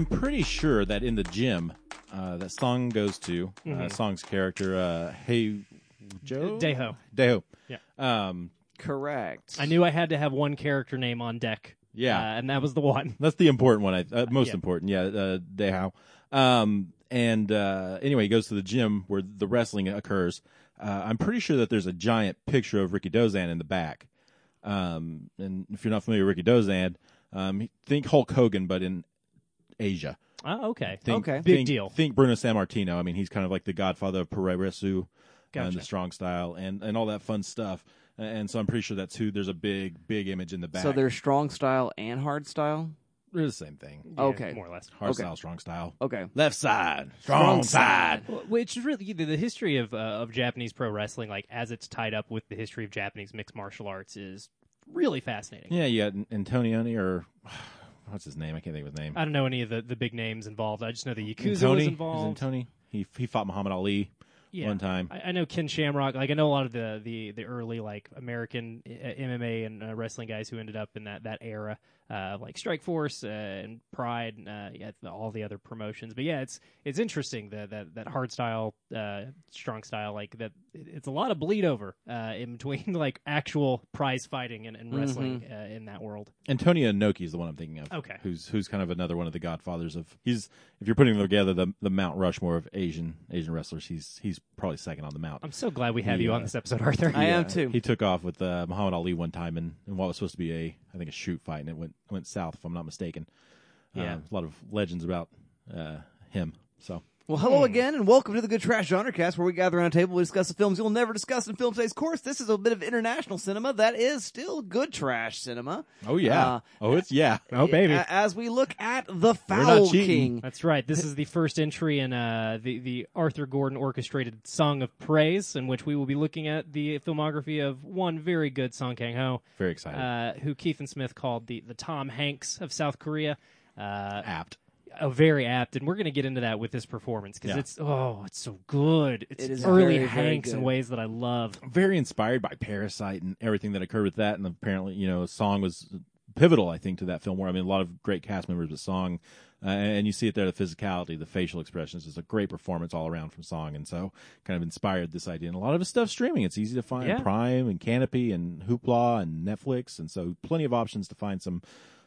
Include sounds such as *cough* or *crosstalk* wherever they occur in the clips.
So I'm pretty sure that in the gym, uh, that Song goes to uh, Song's character, uh, Hey Joe Deho. Deho. Yeah. Um, Correct. I knew I had to have one character name on deck. Yeah. uh, and that was the one. That's the important one. I uh, most Yeah. important. Yeah, uh, Deho. Um, and uh, anyway, he goes to the gym where the wrestling occurs. Uh, I'm pretty sure that there's a giant picture of Rikidozan in the back. Um, and if you're not familiar with Rikidozan, um, think Hulk Hogan, but in Asia. Oh, okay. Think, Okay. Big think- deal. Think Bruno Sammartino. I mean, he's kind of like the godfather of puroresu and the strong style and, and all that fun stuff. And so I'm pretty sure that's who. There's a big, big image in the back. so there's strong style and hard style. They're the same thing. Yeah, Okay. more or less. Hard Okay. style, strong style. Okay. Left side, Strong strong side. Well, Which is really the, the history of uh, of Japanese pro wrestling, like as it's tied up with the history of Japanese mixed martial arts, is really fascinating. Yeah, you got Antonioni or what's his name? I can't think of his name. I don't know any of the, the big names involved. I just know the Yakuza Antoni? was involved. Antoni? He he fought Muhammad Ali Yeah. one time. I, I know Ken Shamrock. Like I know a lot of the the, the early like American uh, MMA and uh, wrestling guys who ended up in that that era, uh, like Strike Force uh, and Pride, and, uh, yeah, all the other promotions. But yeah, it's it's interesting that that that hard style, uh, strong style, like that. It's a lot of bleed over uh, in between *laughs* like actual prize fighting and, and wrestling uh, in that world. Antonio Inoki is the one I'm thinking of. Okay. Who's who's kind of another one of the godfathers of he's if you're putting them together the the Mount Rushmore of Asian Asian wrestlers, he's he's probably second on the mount. I'm so glad we have He, you uh, on this episode, Arthur. I am too. He took off with uh, Muhammad Ali one time in, in what was supposed to be a I think a shoot fight and it went went south if I'm not mistaken. Yeah. Uh, a lot of legends about uh, him. So Well, hello again, and welcome to the Good Trash Genre Cast, where we gather around a table, we discuss the films you'll never discuss in film today's course. This is a bit of international cinema that is still good trash cinema. oh yeah Uh, oh it's yeah Oh, baby. A- As we look at The not Foul cheating. King. That's right. This is the first entry in uh, the the Arthur Gordon orchestrated Song of Praise, in which we will be looking at the filmography of one very good Song Kang Ho, very excited uh, who Keith and Smith called the the Tom Hanks of South Korea. Uh, apt. A very apt, and we're going to get into that with this performance because Yeah. it's oh, it's so good. It's It is early very, very Hanks in ways that I love. very inspired by Parasite and everything that occurred with that. And apparently, you know, Song was pivotal, I think, to that film. Where I mean, a lot of great cast members, but Song, uh, and you see it there, the physicality, the facial expressions, is a great performance all around from Song. And so, kind of inspired this idea. And a lot of his stuff streaming. It's easy to find Yeah. Prime and Kanopy and Hoopla and Netflix, and so plenty of options to find some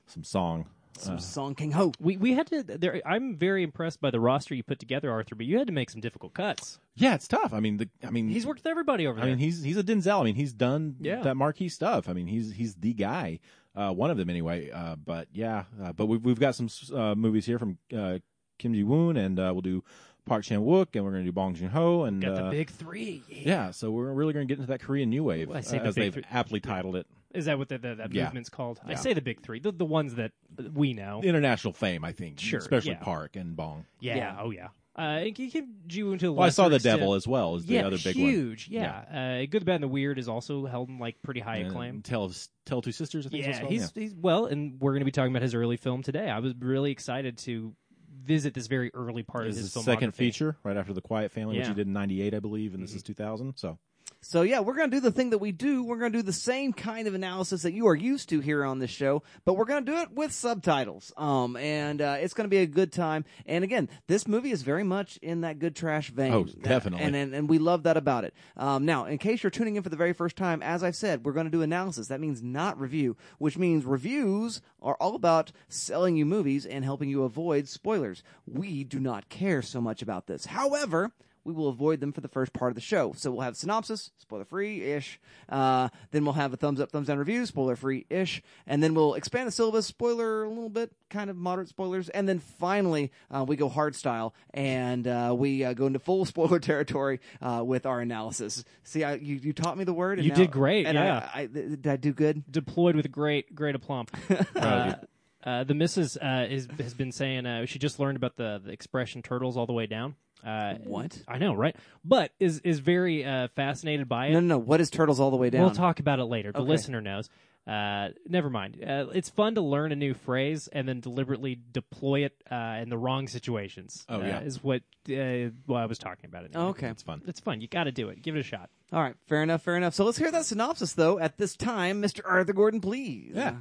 some Song. Some Song Kang Ho. We we had to. There, I'm very impressed by the roster you put together, Arthur. But you had to make some difficult cuts. Yeah, it's tough. I mean, the I mean, He's worked with everybody over there. I mean, he's he's a Denzel. I mean, he's done Yeah. that marquee stuff. I mean, he's he's the guy. Uh, one of them anyway. Uh, but yeah, uh, but we've we've got some uh, movies here from uh, Kim Ji Woon, and uh, we'll do Park Chan Wook, and we're going to do Bong Joon Ho, and Got the uh, big three. yeah. So we're really going to get into that Korean new wave, Well, I say uh, the as big they've three- aptly titled it. Is that what the, the, that Yeah. movement's called? I Yeah. say the big three, the, the ones that we know. International fame, I think, Sure, especially yeah. Park and Bong. yeah, Yeah. oh yeah. Uh, and Kim Kim Ji-woon to a Well, I saw lesser the extent- Devil as well as the yeah, other big one. huge. Yeah, Uh, Good, the Bad, and the Weird is also held in like pretty high And acclaim. Tell Tell Two Sisters, I think. is Yeah, what he's it's called. he's well, and we're going to be talking about his early film today. I was really excited to visit this very early part This of is his his second feature right after The Quiet Family, which Yeah. he did in '98, I believe, and this is 2000. So So yeah, we're gonna do the thing that we do. We're gonna do the same kind of analysis that you are used to here on this show, but we're gonna do it with subtitles. Um, and uh, it's gonna be a good time. And again, this movie is very much in that good trash vein. Oh, definitely. And and, and we love that about it. Um, now, in case you're tuning in for the very first time, as I've said, we're gonna do analysis. That means not review, which means reviews are all about selling you movies and helping you avoid spoilers. We do not care so much about this. However we will avoid them for the first part of the show. So we'll have synopsis, spoiler free ish. Uh, then we'll have a thumbs up, thumbs down review, spoiler free ish. And then we'll expand the syllabus, spoiler a little bit, kind of moderate spoilers. And then finally, uh, we go hard style and uh, we uh, go into full *laughs* spoiler territory uh, with our analysis. See, I, you, you taught me the word. And You now- did great, And yeah. I, I, did I do good? deployed with great great aplomb. *laughs* Uh, uh, the missus uh, is, has been saying uh, she just learned about the, the expression "turtles all the way down." Uh, What? I know, right? But is is very uh, fascinated by it. No, no, no. What is turtles all the way down? We'll talk about it later. The Okay. listener knows. Uh, never mind. Uh, it's fun to learn a new phrase and then deliberately deploy it uh, in the wrong situations. Oh, uh, yeah. is what uh, what I was talking about. Oh, okay. it's fun. It's fun. You got to do it. Give it a shot. All right. Fair enough. Fair enough. So let's hear that synopsis, though. At this time, Mr. Arthur Gordon, please. Yeah.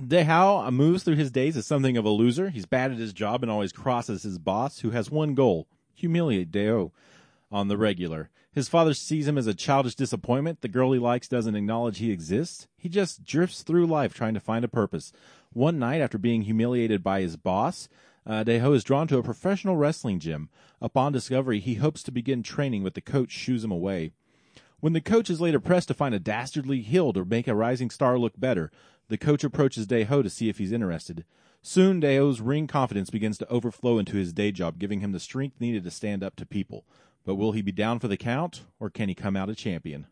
Dehao moves through his days as something of a loser. He's bad at his job and always crosses his boss, who has one goal humiliate Deo on the regular. His father sees him as a childish disappointment. The girl he likes doesn't acknowledge he exists. He just drifts through life trying to find a purpose. One night, after being humiliated by his boss, uh, Deho is drawn to a professional wrestling gym. Upon discovery, he hopes to begin training, but the coach shoos him away. When the coach is later pressed to find a dastardly heel to make a rising star look better, the coach approaches Deho to see if he's interested. Soon, Deho's ring confidence begins to overflow into his day job, giving him the strength needed to stand up to people. But will he be down for the count, or can he come out a champion?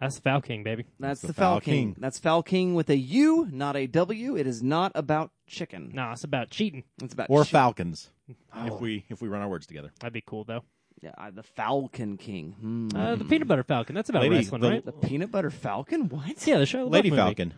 That's the Foul King, baby. That's the the, Foul Foul King. King. That's Foul King with a U, not a W. It is not about chicken. No, it's about cheating. It's about Or chi- Falcons, Oh. if we if we run our words together. That'd be cool though. Yeah, uh, the Falcon King. Hmm. Uh, the Peanut Butter Falcon. That's about Lady, wrestling, the- right? the peanut butter falcon. What? Yeah, the show. Lady movie. Falcon.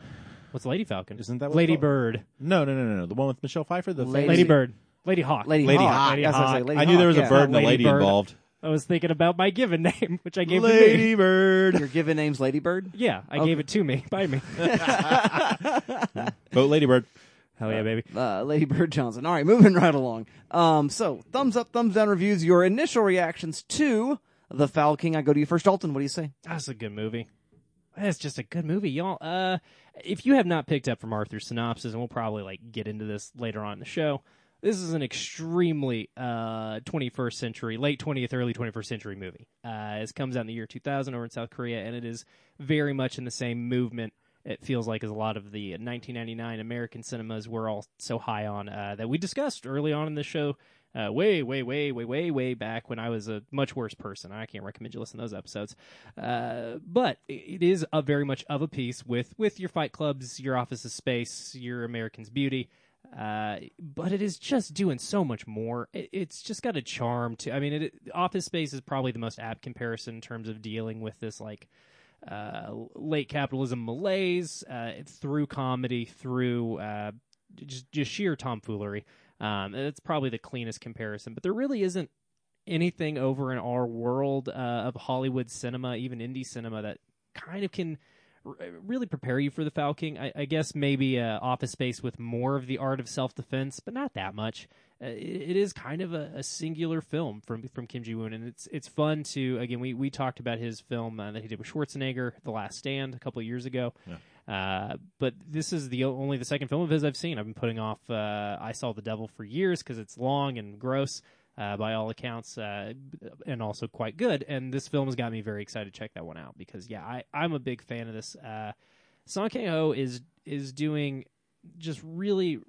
What's Lady Falcon? Isn't that what Lady it's called? Bird? No, no, no, no, no. The one with Michelle Pfeiffer. The Lady- Lady Bird. Lady Hawk. Lady, Lady Hawk. Hawk. Lady That's what I say, Hawk. Lady I knew there was Hawk, a yeah. bird and a Lady lady Bird. involved. I was thinking about my given *laughs* name, which I gave to me. Lady Bird. Your given name's Ladybird. Yeah, I Okay. gave it to me *laughs* by me. *laughs* Vote Lady Bird. Hell yeah, baby. uh, Lady Bird Johnson. All right, moving right along. Um, so thumbs up, thumbs down reviews. Your initial reactions to the Foul King. I go to you first, Dalton. What do you say? That's a good movie. That's just a good movie, y'all. Uh, if you have not picked up from Arthur's synopsis, and we'll probably like get into this later on in the show, this is an extremely uh 21st century, late 20th, early 21st century movie. Uh, it comes out in the year 2000 over in South Korea, and it is very much in the same movement. It feels like as a lot of the 1999 American cinemas we're all so high on uh, that we discussed early on in the show uh, way, way, way, way, way, way back when I was a much worse person. I can't recommend you listen to those episodes. Uh, but it is a very much of a piece with with your Fight Clubs, your Office of Space, your American's Beauty. Uh, but it is just doing so much more. It, it's just got a charm to. I mean, it, Office Space is probably the most apt comparison in terms of dealing with this like uh, late capitalism malaise uh, through comedy, through uh, just, just sheer tomfoolery. Um, and it's probably the cleanest comparison, but there really isn't anything over in our world uh, of Hollywood cinema, even indie cinema, that kind of can r- really prepare you for the King. I, I guess maybe uh, Office Space with more of the art of self defense, but not that much. Uh, it, it is kind of a, a singular film from from Kim Ji Woon, and it's it's fun to again we we talked about his film uh, that he did with Schwarzenegger, The Last Stand, a couple of years ago. Uh, but this is the only the second film of his I've seen. I've been putting off uh, I Saw the Devil for years because it's long and gross uh, by all accounts, uh, and also quite good. And this film has got me very excited to check that one out because yeah, I I'm a big fan of this. Uh, Song Kang Ho is is doing just really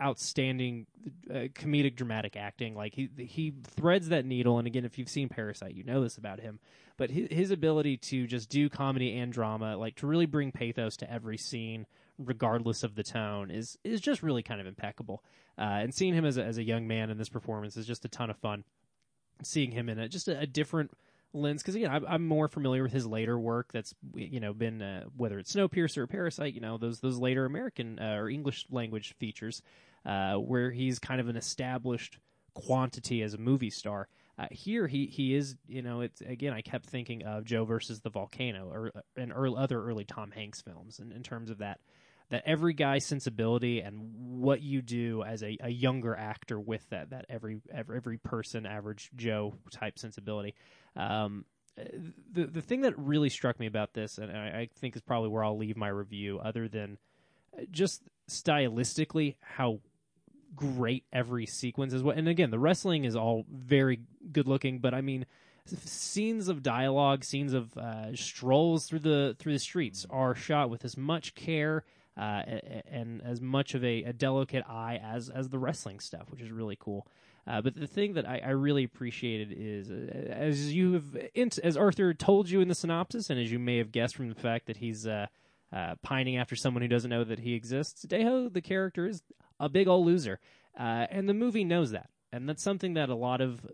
outstanding uh, comedic dramatic acting like he he threads that needle and again if you've seen parasite you know this about him but his, his ability to just do comedy and drama like to really bring pathos to every scene regardless of the tone is is just really kind of impeccable uh, and seeing him as a, as a young man in this performance is just a ton of fun seeing him in a, just a, a different lens because again I'm, I'm more familiar with his later work that's you know been uh, whether it's Snowpiercer or Parasite you know those those later American uh, or English language features uh, where he's kind of an established quantity as a movie star. Uh, here he he is you know it's again I kept thinking of Joe versus the volcano or and early, other early Tom Hanks films in, in terms of that that every guy sensibility and what you do as a, a younger actor with that that every every, every person average Joe type sensibility. Um, the the thing that really struck me about this, and I, I think is probably where I'll leave my review, other than just stylistically how great every sequence is. And again, the wrestling is all very good looking, but I mean, scenes of dialogue, scenes of uh, strolls through the through the streets are shot with as much care uh, and as much of a, a, delicate eye as as the wrestling stuff, which is really cool. Uh, but the thing that I, I really appreciated is, uh, as you have, as Arthur told you in the synopsis, and as you may have guessed from the fact that he's uh, uh, pining after someone who doesn't know that he exists, Deho, the character, is a big old loser, uh, and the movie knows that, and that's something that a lot of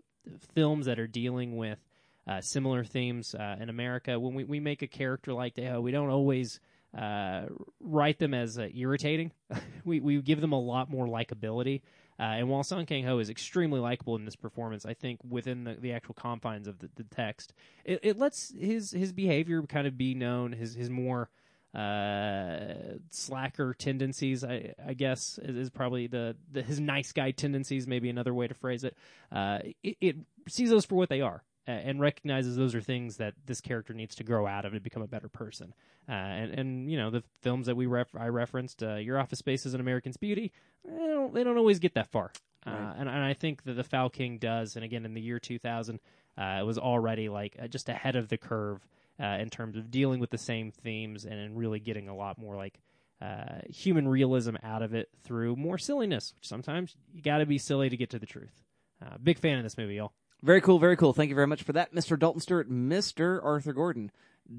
films that are dealing with uh, similar themes uh, in America, when we, we make a character like Deho, we don't always uh, write them as uh, irritating. *laughs* we we give them a lot more likability. Uh, and while Song Kang Ho is extremely likable in this performance, I think within the, the actual confines of the, the text, it, it lets his his behavior kind of be known, his his more uh, slacker tendencies. I, I guess is, is probably the, the his nice guy tendencies. Maybe another way to phrase it. Uh, it, it sees those for what they are uh, and recognizes those are things that this character needs to grow out of to become a better person. Uh, and and you know the films that we ref- I referenced, uh, Your Office Space is an American's Beauty. They don't, they don't always get that far. Uh, and, and I think that the Foul King does. And again, in the year 2000, uh, it was already like uh, just ahead of the curve uh, in terms of dealing with the same themes and, and really getting a lot more like uh, human realism out of it through more silliness. Which sometimes you got to be silly to get to the truth. Uh, big fan of this movie, y'all. Very cool, very cool. Thank you very much for that, Mr. Dalton Stewart, Mr. Arthur Gordon.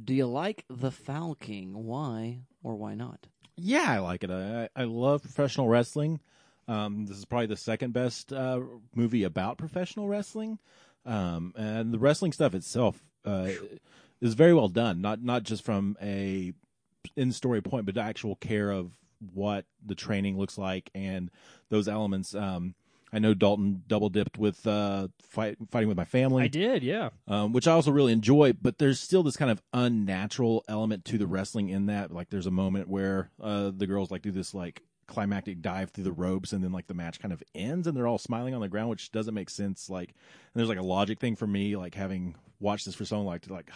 Do you like The Foul King? Why or why not? Yeah, I like it. I, I love professional wrestling. Um, this is probably the second best uh, movie about professional wrestling, um, and the wrestling stuff itself uh, is very well done. Not not just from a in story point, but the actual care of what the training looks like and those elements. Um, I know Dalton double dipped with uh, fight, fighting with my family I did, yeah. um, which I also really enjoy. But there's still this kind of unnatural element to the wrestling in that. Like, there's a moment where uh, the girls like do this like climactic dive through the ropes, and then like the match kind of ends, and they're all smiling on the ground, which doesn't make sense. Like, and there's like a logic thing for me, like having watched this for so long, like to like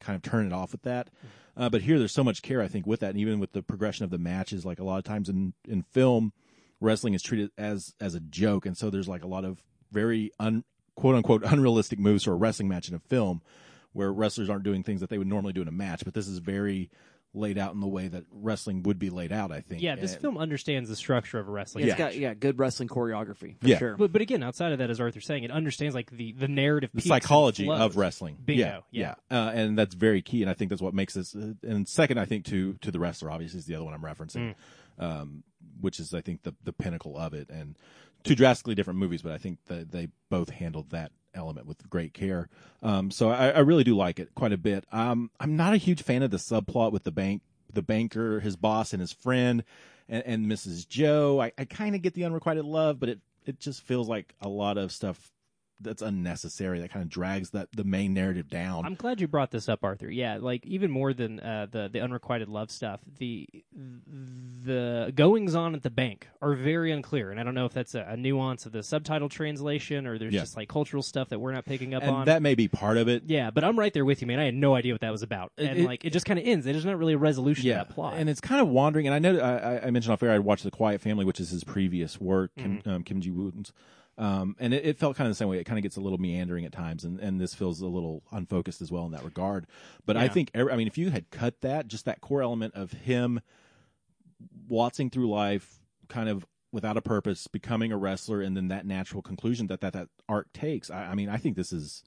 kind of turn it off with that. Uh, but here, there's so much care I think with that, and even with the progression of the matches. Like a lot of times in in film, wrestling is treated as as a joke, and so there's like a lot of very un quote unquote unrealistic moves for a wrestling match in a film, where wrestlers aren't doing things that they would normally do in a match. But this is very laid out in the way that wrestling would be laid out. I think. Yeah, this And- film understands the structure of a wrestling It's match. got yeah, good wrestling choreography for Yeah. sure. But, but again, outside of that, as Arthur's saying, it understands like the, the narrative, the psychology of wrestling. Bingo, Yeah, yeah, Uh, and that's very key. And I think that's what makes this. Uh, and second, I think to to the wrestler, obviously, is the other one I'm referencing, um, which is I think the the pinnacle of it. And two drastically different movies, but I think that they both handled that element with great care. Um, so I, I really do like it quite a bit. Um, I'm not a huge fan of the subplot with the bank, the banker, his boss, and his friend, and, and Mrs. Joe. I, I kind of get the unrequited love, but it it just feels like a lot of stuff that's unnecessary that kind of drags that the main narrative down. I'm glad you brought this up, Arthur. Yeah, like even more than uh, the the unrequited love stuff, the the goings on at the bank are very unclear, and I don't know if that's a, a nuance of the subtitle translation or there's Yeah. just like cultural stuff that we're not picking up and on. that may be part of it. yeah, but I'm right there with you, man. I had no idea what that was about, and it- like it just kind of ends. There's not really a resolution to that plot. and it's kind of wandering. And I know I, I- mentioned off air I'd watched The Quiet Family, which is his previous work, Mm-hmm. um, Kim Ji Woon's. Um, and it, it felt kind of the same way. It kind of gets a little meandering at times, and, and this feels a little unfocused as well in that regard. But I think, every, I mean, if you had cut that, just that core element of him waltzing through life, kind of without a purpose, becoming a wrestler, and then that natural conclusion that that, that arc takes. I, I mean, I think this is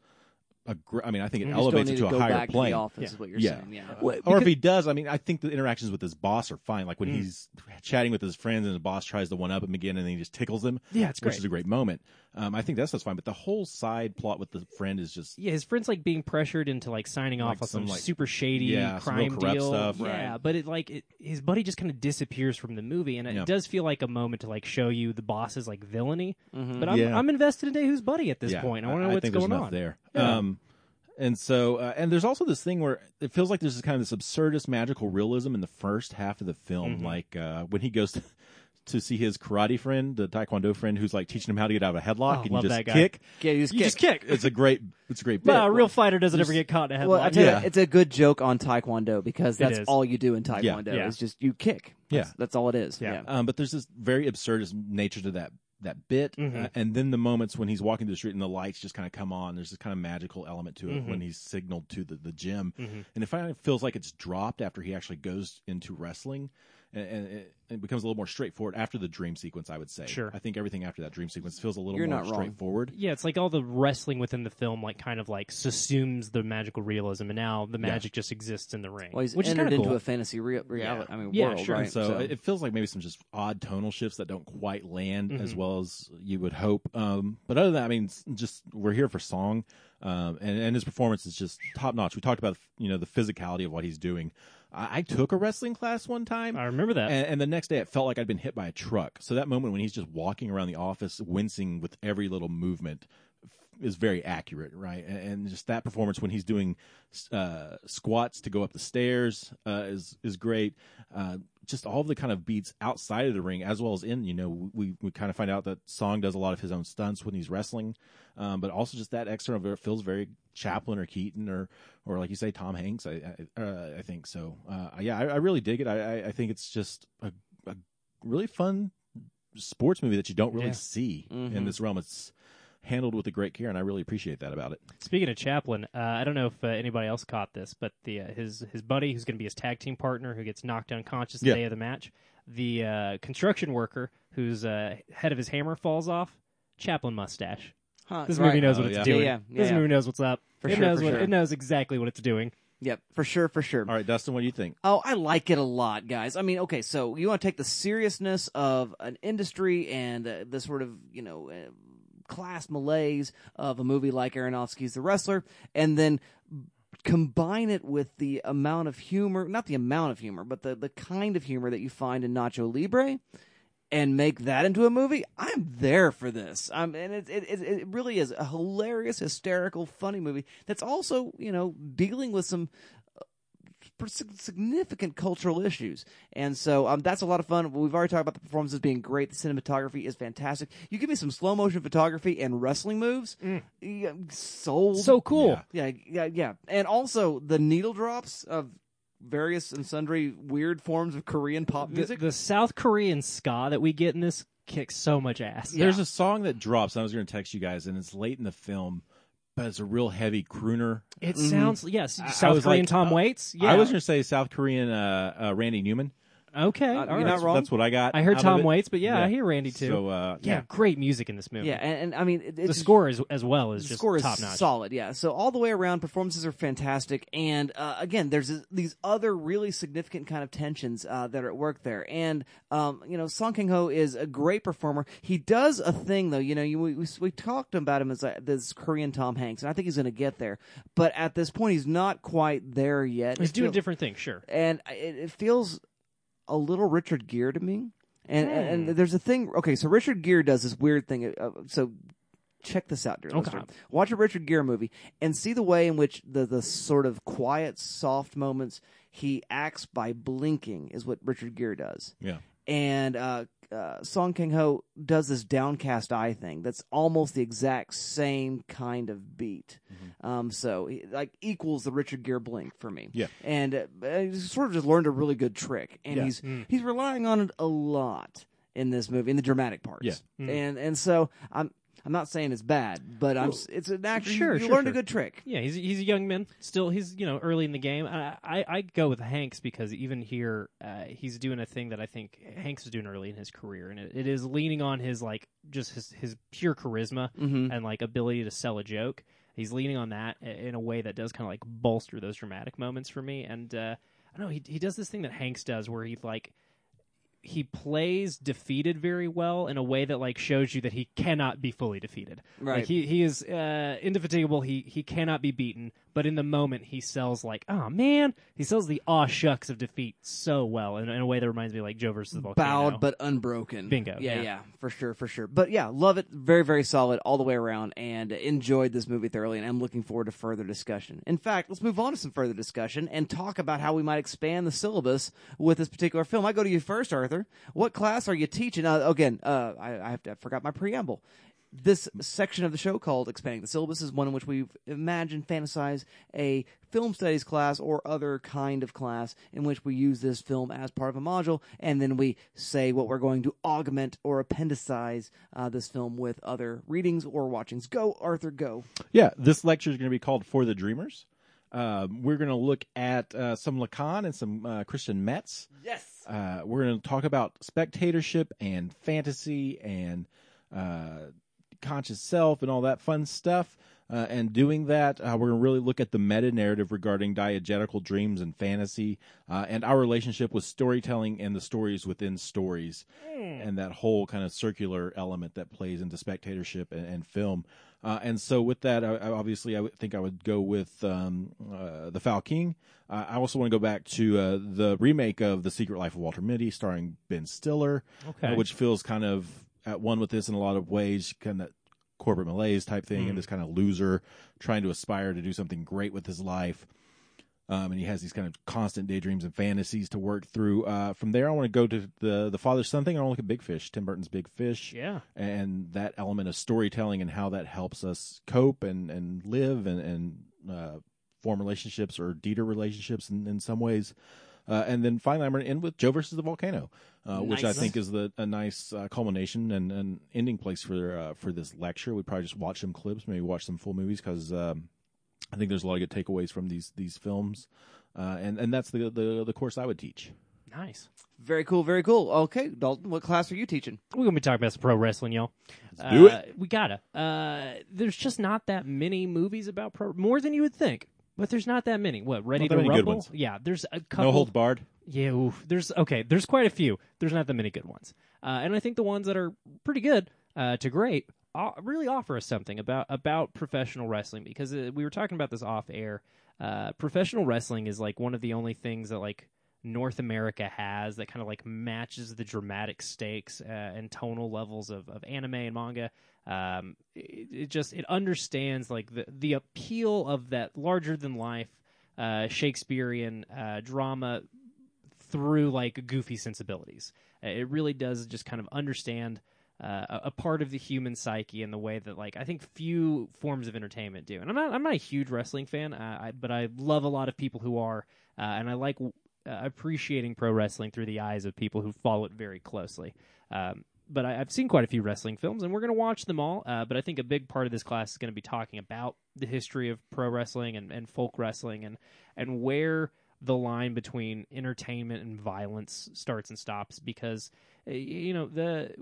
a. Gr- I mean, I think it You just don't elevates it to to a go higher back plane. to the office. Yeah. Is what you're Yeah. saying? Yeah. or if Because- he does, I mean, I think the interactions with his boss are fine. Like when Mm. he's chatting with his friends and his boss tries to one up him again, and then he just tickles him. Yeah, it's which great. is a great moment. Um, I think that's just fine. But the whole side plot with the friend is just yeah, his friend's like being pressured into like signing off Like on some, some, like- super shady Yeah, some real crime corrupt deal. stuff, yeah, right. but it like it, his buddy just kind of disappears from the movie, and it Yeah. does feel like a moment to like show you the boss's like villainy. Mm-hmm. But I'm Yeah. I'm invested in Daewoo's buddy at this yeah, point. I want to know I what's think going there's enough on. there. Yeah. Um, and so, uh, and there's also this thing where it feels like there's this kind of this absurdist magical realism in the first half of the film, Mm-hmm. like uh, when he goes to, to see his karate friend, the taekwondo friend, who's like teaching him how to get out of a headlock, Oh, and love you just that guy. kick. Yeah, you just You kick. just kick. It's a great, it's a great bit. Well, a real fighter doesn't ever get caught in a headlock. Well, I tell Yeah. you, it's a good joke on Taekwondo because that's all you do in Taekwondo. Yeah. Is just you kick. That's, Yeah. that's all it is. Yeah. Yeah. Um, but there's this very absurdist nature to that that bit, Mhm. uh, and then the moments when he's walking through the street and the lights just kind of come on. There's this kind of magical element to it Mhm. when he's signaled to the, the gym, Mhm. and it finally feels like it's dropped after he actually goes into wrestling, and, and it, it becomes a little more straightforward after the dream sequence. I would say. Sure. I think everything after that dream sequence feels a little You're more not wrong. straightforward. Yeah, it's like all the wrestling within the film, like kind of like subsumes the magical realism, and now the Yeah. magic just exists in the ring, Well, he's which is entered kind of into cool. a fantasy rea- reality. I mean, Yeah, world, sure. right? And so, it feels like maybe some just odd tonal shifts that don't quite land as Mhm. well as you would hope. Um, but other than that, I mean, it's just we're here for song, um, and and his performance is just top notch. We talked about you know the physicality of what he's doing. I, I took a wrestling class one time. I remember that. And, and the next day, it felt like I'd been hit by a truck. So that moment when he's just walking around the office, wincing with every little movement, f- is very accurate, right? And, and just that performance when he's doing uh, squats to go up the stairs uh, is is great. Uh, just all of the kind of beats outside of the ring as well as in. You know, we we kind of find out that Song does a lot of his own stunts when he's wrestling, um, but also just that external it feels very Chaplin or Keaton or or like you say Tom Hanks. I I, uh, I think so. Uh, yeah, I, I, really dig it. I, I, think it's just a, a really fun sports movie that you don't really Yeah. see Mhm. in this realm. It's handled with a great care, and I really appreciate that about it. Speaking of Chaplin, uh, I don't know if uh, anybody else caught this, but the uh, his his buddy, who's going to be his tag team partner, who gets knocked unconscious the Yeah. day of the match, the uh, construction worker whose uh, head of his hammer falls off, Chaplin mustache. Huh, This right. movie knows Oh, what it's yeah. doing. Yeah, yeah, this yeah. movie knows what's up. For it sure, knows for what sure. it knows exactly what it's doing. Yep, for sure, for sure. All right, Dustin, what do you think? Oh, I like it a lot, guys. I mean, okay, so you want to take the seriousness of an industry and uh, the sort of, you know, uh, class malaise of a movie like Aronofsky's The Wrestler, and then combine it with the amount of humor, not the amount of humor, but the, the kind of humor that you find in Nacho Libre. And make that into a movie. I'm there for this. Um, and it, it it really is a hilarious, hysterical, funny movie that's also you know dealing with some significant cultural issues. And so um, that's a lot of fun. We've already talked about the performances being great. The cinematography is fantastic. You give me some slow motion photography and wrestling moves, yeah, sold. So cool. Yeah. yeah, yeah, yeah. And also the needle drops of various and sundry weird forms of Korean pop music. the South Korean ska that we get in this kicks so much ass. There's a song that drops. And I was going to text you guys, and it's late in the film, but it's a real heavy crooner. It sounds yes, I- I South was Korean like, Tom uh, Waits. Yeah, I was going to say South Korean uh, uh, Randy Newman. Okay. Uh, all you're right. not that's, wrong. That's what I got. I heard out of Tom it. Waits, but yeah, Yeah. I hear Randy too. So uh, yeah, great music in this movie. yeah, and, and I mean it, the it's- score is as well is the just score is top notch. solid yeah so all the way around performances are fantastic and uh, again there's this- these other really significant kind of tensions uh, that are at work there and um, you know song kang ho is a great performer he does a thing though you know you, we, we, we talked about him as uh, this korean tom hanks and i think he's going to get there but at this point he's not quite there yet He's It doing feel- different things, sure. and it, it feels a little Richard Gere to me. And, and Hmm. and there's a thing. Okay, so Richard Gere does this weird thing. Uh, so check this out, dear Okay. listener. Watch a Richard Gere movie and see the way in which the the sort of quiet, soft moments he acts by blinking is what Richard Gere does. yeah. And uh, uh, Song Kang Ho does this downcast eye thing that's almost the exact same kind of beat. Um, so he, like equals the Richard Gere blink for me. Yeah. and uh, he's sort of just learned a really good trick, and Yeah. he's Mm. he's relying on it a lot in this movie in the dramatic parts. Yeah. Mm. and and so I'm. I'm not saying it's bad, but I'm. s- It's an actor. you- Sure, you, sure, learned a good trick. Yeah, he's he's a young man. Still, he's you know early in the game. I I, I go with Hanks because even here, uh, he's doing a thing that I think Hanks is doing early in his career, and it, it is leaning on his like just his his pure charisma Mm-hmm. and like ability to sell a joke. He's leaning on that i- in a way that does kind of like bolster those dramatic moments for me. And uh, I don't know, he he does this thing that Hanks does where he like he plays defeated very well in a way that like shows you that he cannot be fully defeated. Right. Like he he is uh, indefatigable. He he cannot be beaten. But in the moment, he sells like, oh man, he sells the aw shucks of defeat so well in, in a way that reminds me of, like Joe versus the volcano. bowed but unbroken. Bingo, Yeah, yeah. yeah, for sure, for sure. But yeah, love it. Very, very solid all the way around, and enjoyed this movie thoroughly. And I'm looking forward to further discussion. In fact, let's move on to some further discussion and talk about how we might expand the syllabus with this particular film. I go to you first, Arthur. What class are you teaching? Uh, again, uh, I, I have to I forgot my preamble. This section of the show called Expanding the Syllabus is one in which we imagine, fantasize a film studies class or other kind of class in which we use this film as part of a module, and then we say what we're going to augment or appendicize uh, this film with other readings or watchings. Go, Arthur, go. Yeah, this lecture is going to be called For the Dreamers. Um, we're going to look at uh, some Lacan and some uh, Christian Metz. Yes. Uh, we're going to talk about spectatorship and fantasy and uh, conscious self and all that fun stuff. Uh, and doing that, uh, we're going to really look at the meta narrative regarding diegetical dreams and fantasy uh, and our relationship with storytelling and the stories within stories and that whole kind of circular element that plays into spectatorship and, and film. Uh, and so, with that, I, I obviously, I think I would go with um, uh, the Foul King. Uh, I also want to go back to uh, the remake of The Secret Life of Walter Mitty, starring Ben Stiller, Okay. which feels kind of at one with this in a lot of ways, kind of corporate malaise type thing, Mm. and this kind of loser trying to aspire to do something great with his life. Um, and he has these kind of constant daydreams and fantasies to work through. Uh, from there, I want to go to the the father son thing. I want to look at Big Fish, Tim Burton's Big Fish Yeah. and that element of storytelling and how that helps us cope and, and live and, and uh, form relationships or Dieter relationships in, in some ways. Uh, and then finally, I'm going to end with Joe versus the volcano, uh, which I think is the a nice uh, culmination and an ending place for uh, for this lecture. We'd probably just watch some clips, maybe watch some full movies because um, I think there's a lot of good takeaways from these these films, uh, and and that's the, the the course I would teach. Nice. Very cool, very cool. Okay, Dalton, what class are you teaching? We're gonna be talking about some pro wrestling, y'all. Let's do Uh, We gotta. Uh, there's just not that many movies about pro. More than you would think, but there's not that many. What Ready that to many good Rumble? ones. Yeah, there's a couple. No holds barred. Yeah, oof. there's okay. There's quite a few. There's not that many good ones, uh, and I think the ones that are pretty good uh, to great uh, really offer us something about about professional wrestling because uh, we were talking about this off air. Uh, professional wrestling is like one of the only things that like North America has that kind of like matches the dramatic stakes uh, and tonal levels of, of anime and manga. Um, it, it just it understands like the the appeal of that larger than life uh, Shakespearean uh, drama through like goofy sensibilities. Uh, It really does just kind of understand uh, a, part of the human psyche in the way that like I think few forms of entertainment do. And I'm not I'm not a huge wrestling fan, uh, I, but I love a lot of people who are, uh, and I like uh, appreciating pro wrestling through the eyes of people who follow it very closely. Um, but I, I've seen quite a few wrestling films, and we're going to watch them all. Uh, but I think a big part of this class is going to be talking about the history of pro wrestling and, and folk wrestling, and and where the line between entertainment and violence starts and stops. Because uh, you know the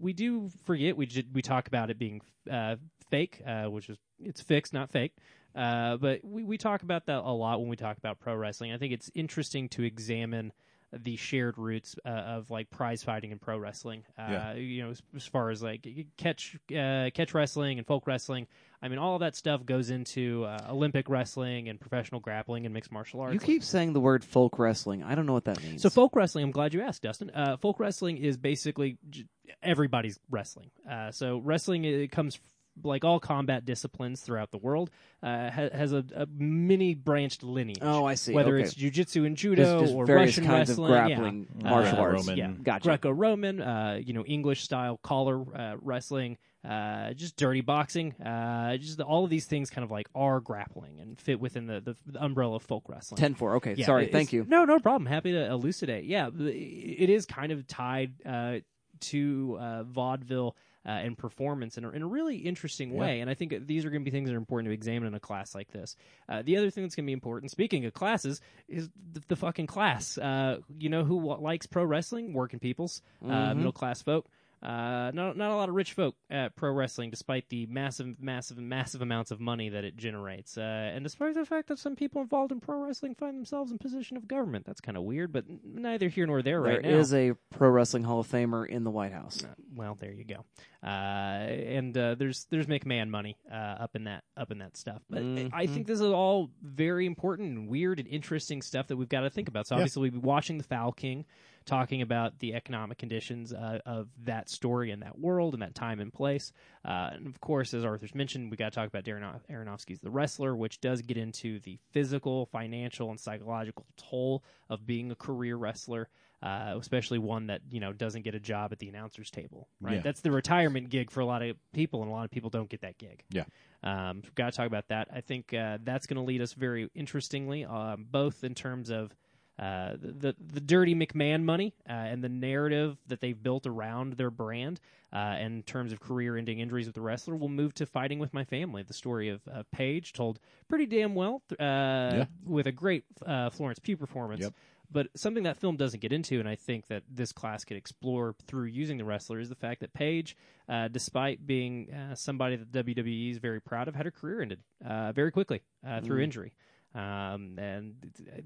we do forget we ju- we talk about it being uh, fake, uh, which is it's fixed, not fake. Uh, but we, we talk about that a lot when we talk about pro wrestling. I think it's interesting to examine the shared roots uh, of like prize fighting and pro wrestling. Uh, Yeah. You know, as, as far as like catch uh, catch wrestling and folk wrestling. I mean, all of that stuff goes into uh, Olympic wrestling and professional grappling and mixed martial arts. You keep saying the word folk wrestling. I don't know what that means. So folk wrestling, I'm glad you asked, Dustin. Uh, folk wrestling is basically j- everybody's wrestling. Uh, so wrestling it comes f- like all combat disciplines throughout the world uh, ha- has a, a mini branched lineage. Oh, I see. Whether Okay. it's jujitsu and judo just or Russian kinds wrestling, of yeah. grappling Uh, martial arts. Roman. yeah, Gotcha. Greco-Roman, uh, you know, English style collar uh, wrestling, uh, just dirty boxing, uh, just the, all of these things kind of like are grappling and fit within the, the, the umbrella of folk wrestling. Ten four. Okay, Yeah, sorry. Thank you. No, no problem. Happy to elucidate. Yeah, it is kind of tied uh, to uh, vaudeville uh, and performance in a, in a really interesting way. And I think these are going to be things that are important to examine in a class like this. Uh, the other thing that's going to be important, speaking of classes, is the, the fucking class. Uh, you know who likes pro wrestling? Working peoples, uh, Mm-hmm. middle class folk. Uh, not not a lot of rich folk at pro wrestling, despite the massive, massive, massive amounts of money that it generates, uh, and despite the fact that some people involved in pro wrestling find themselves in position of government. That's kind of weird, but neither here nor there, There right now. is a pro wrestling Hall of Famer in the White House. Uh, well, there you go. Uh, and uh, there's there's McMahon money uh, up in that up in that stuff. But I think this is all very important and weird and interesting stuff that we've got to think about. So obviously we'll be watching the Foul King, talking about the economic conditions uh, of that story and that world and that time and place. Uh, and of course, as Arthur's mentioned, we got to talk about Darren Aronofsky's The Wrestler, which does get into the physical, financial, and psychological toll of being a career wrestler uh, especially one that you know doesn't get a job at the announcers table. Right, Yeah. that's the retirement gig for a lot of people, and a lot of people don't get that gig. Yeah. Um, got to talk about that. I think uh, that's going to lead us very interestingly, um, both in terms of uh, the the dirty McMahon money uh, and the narrative that they've built around their brand. Uh, in terms of career-ending injuries with the wrestler, we'll move to fighting with my family. The story of uh, Paige told pretty damn well uh, with a great uh, Florence Pugh performance. Yep. But something that film doesn't get into, and I think that this class could explore through using the wrestler, is the fact that Paige, uh, despite being uh, somebody that WWE is very proud of, had her career ended uh, very quickly uh, through injury. Um, and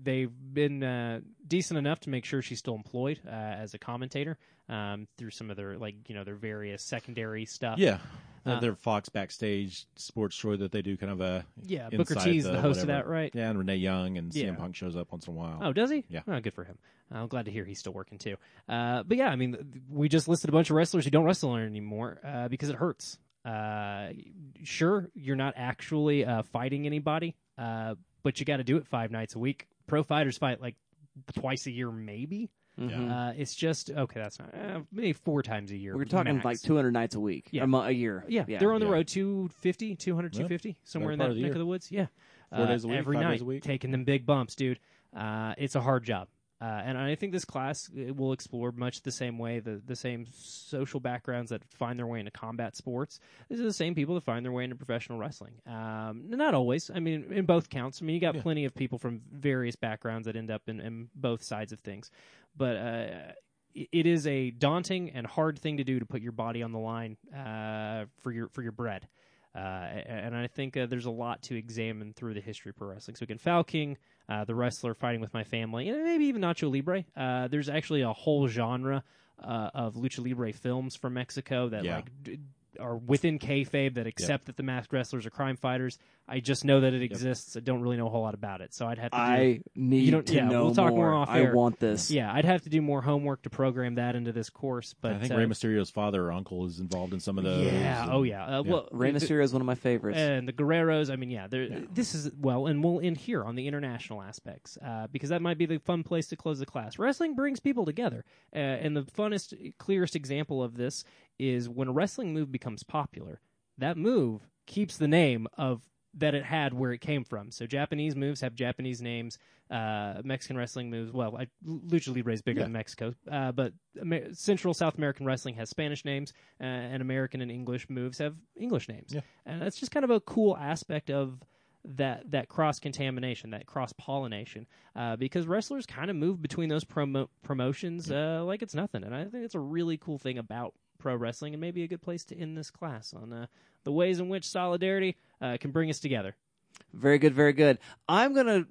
they've been uh, decent enough to make sure she's still employed uh, as a commentator um, through some of their like you know their various secondary stuff. Yeah. Uh, Uh, their Fox backstage sports show that they do kind of a Yeah, Booker inside T is the host of that, right? Yeah, and Renee Young and Yeah. CM Punk shows up once in a while. Oh, does he? Yeah. Oh, good for him. I'm glad to hear he's still working too. Uh, but yeah, I mean, we just listed a bunch of wrestlers who don't wrestle anymore uh, because it hurts. Uh, sure, you're not actually uh, fighting anybody, uh, but you got to do it five nights a week. Pro fighters fight like twice a year, maybe. Mhm. Uh, it's just okay. That's not uh, maybe four times a year. We're talking max. like 200 nights a week, Yeah. a, mo- a year. Yeah, yeah. they're on the Yeah. road 250, 200, Yeah. 250, somewhere in that of the neck year. of the woods. Yeah, Four Uh, days a week, every five night, days a week. taking them big bumps, dude. Uh, it's a hard job. Uh, and I think this class uh, will explore much the same way the, the same social backgrounds that find their way into combat sports. These are the same people that find their way into professional wrestling. Um, not always. I mean, in both counts. I mean, you got Yeah. plenty of people from various backgrounds that end up in, in both sides of things. But uh, it- it is a daunting and hard thing to do to put your body on the line uh, for your for your bread. Uh, and I think uh, there's a lot to examine through the history of pro wrestling. So again, Foul King, uh, the wrestler fighting with my family, and maybe even Nacho Libre. Uh, there's actually a whole genre uh, of lucha libre films from Mexico that Yeah. like d- are within kayfabe that accept that the masked wrestlers are crime fighters. I just know that it exists. I don't really know a whole lot about it, so I'd have to. Do, I need you don't- to yeah, know we'll talk more. more off I air. want this. yeah, I'd have to do more homework to program that into this course. But I think uh, Rey Mysterio's father or uncle is involved in some of those. yeah, and- oh yeah. Uh, yeah. Well, Rey Mysterio is one of my favorites. and the Guerreros. I mean, yeah, they're- this is well, and we'll end here on the international aspects uh, because that might be the fun place to close the class. Wrestling brings people together, uh, and the funnest, clearest example of this is when a wrestling move becomes popular. That move keeps the name of that it had where it came from. So Japanese moves have Japanese names. Uh, Mexican wrestling moves, well, I, Lucha Libre is bigger Yeah. than Mexico, uh, but Amer- Central South American wrestling has Spanish names, uh, and American and English moves have English names. Yeah. And that's just kind of a cool aspect of that that cross contamination, that cross pollination, uh, because wrestlers kind of move between those promo- promotions uh, like it's nothing, and I think it's a really cool thing about pro wrestling, and maybe a good place to end this class on uh, the ways in which solidarity uh, can bring us together. Very good, very good. I'm gonna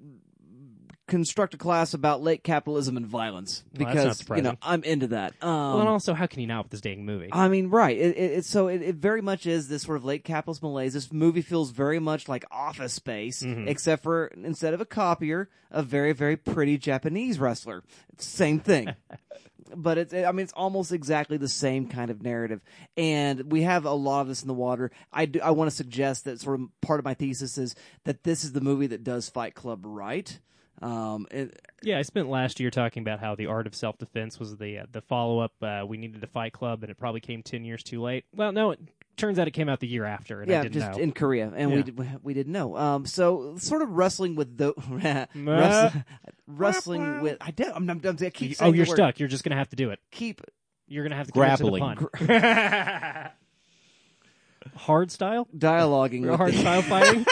construct a class about late capitalism and violence Well, because you know. I'm into that. Um, well, and also, how can you not with this dang movie? I mean, right. It, it, it, so it, it very much is this sort of late capitalist malaise. This movie feels very much like Office Space, Mhm. except for instead of a copier, a very, very pretty Japanese wrestler. Same thing. *laughs* but it's, I mean, it's almost exactly the same kind of narrative. And we have a lot of this in the water. I, do, I want to suggest that sort of part of my thesis is that this is the movie that does Fight Club right. Um, it, Yeah, I spent last year talking about how the art of self defense was the uh, the follow up. Uh, we needed a Fight Club, and it probably came ten years too late. Well, no, it turns out it came out the year after, and I yeah, didn't just know. in Korea, and we did, we didn't know. Um, so sort of wrestling with the *laughs* wrestling, wrestling with. I did. I'm, I'm, I'm, I keep saying oh, you're word. stuck. You're just gonna have to do it. Keep You're gonna have to commit to the Grappling. pun. *laughs* Hard style, dialoguing with hard the- style *laughs* fighting.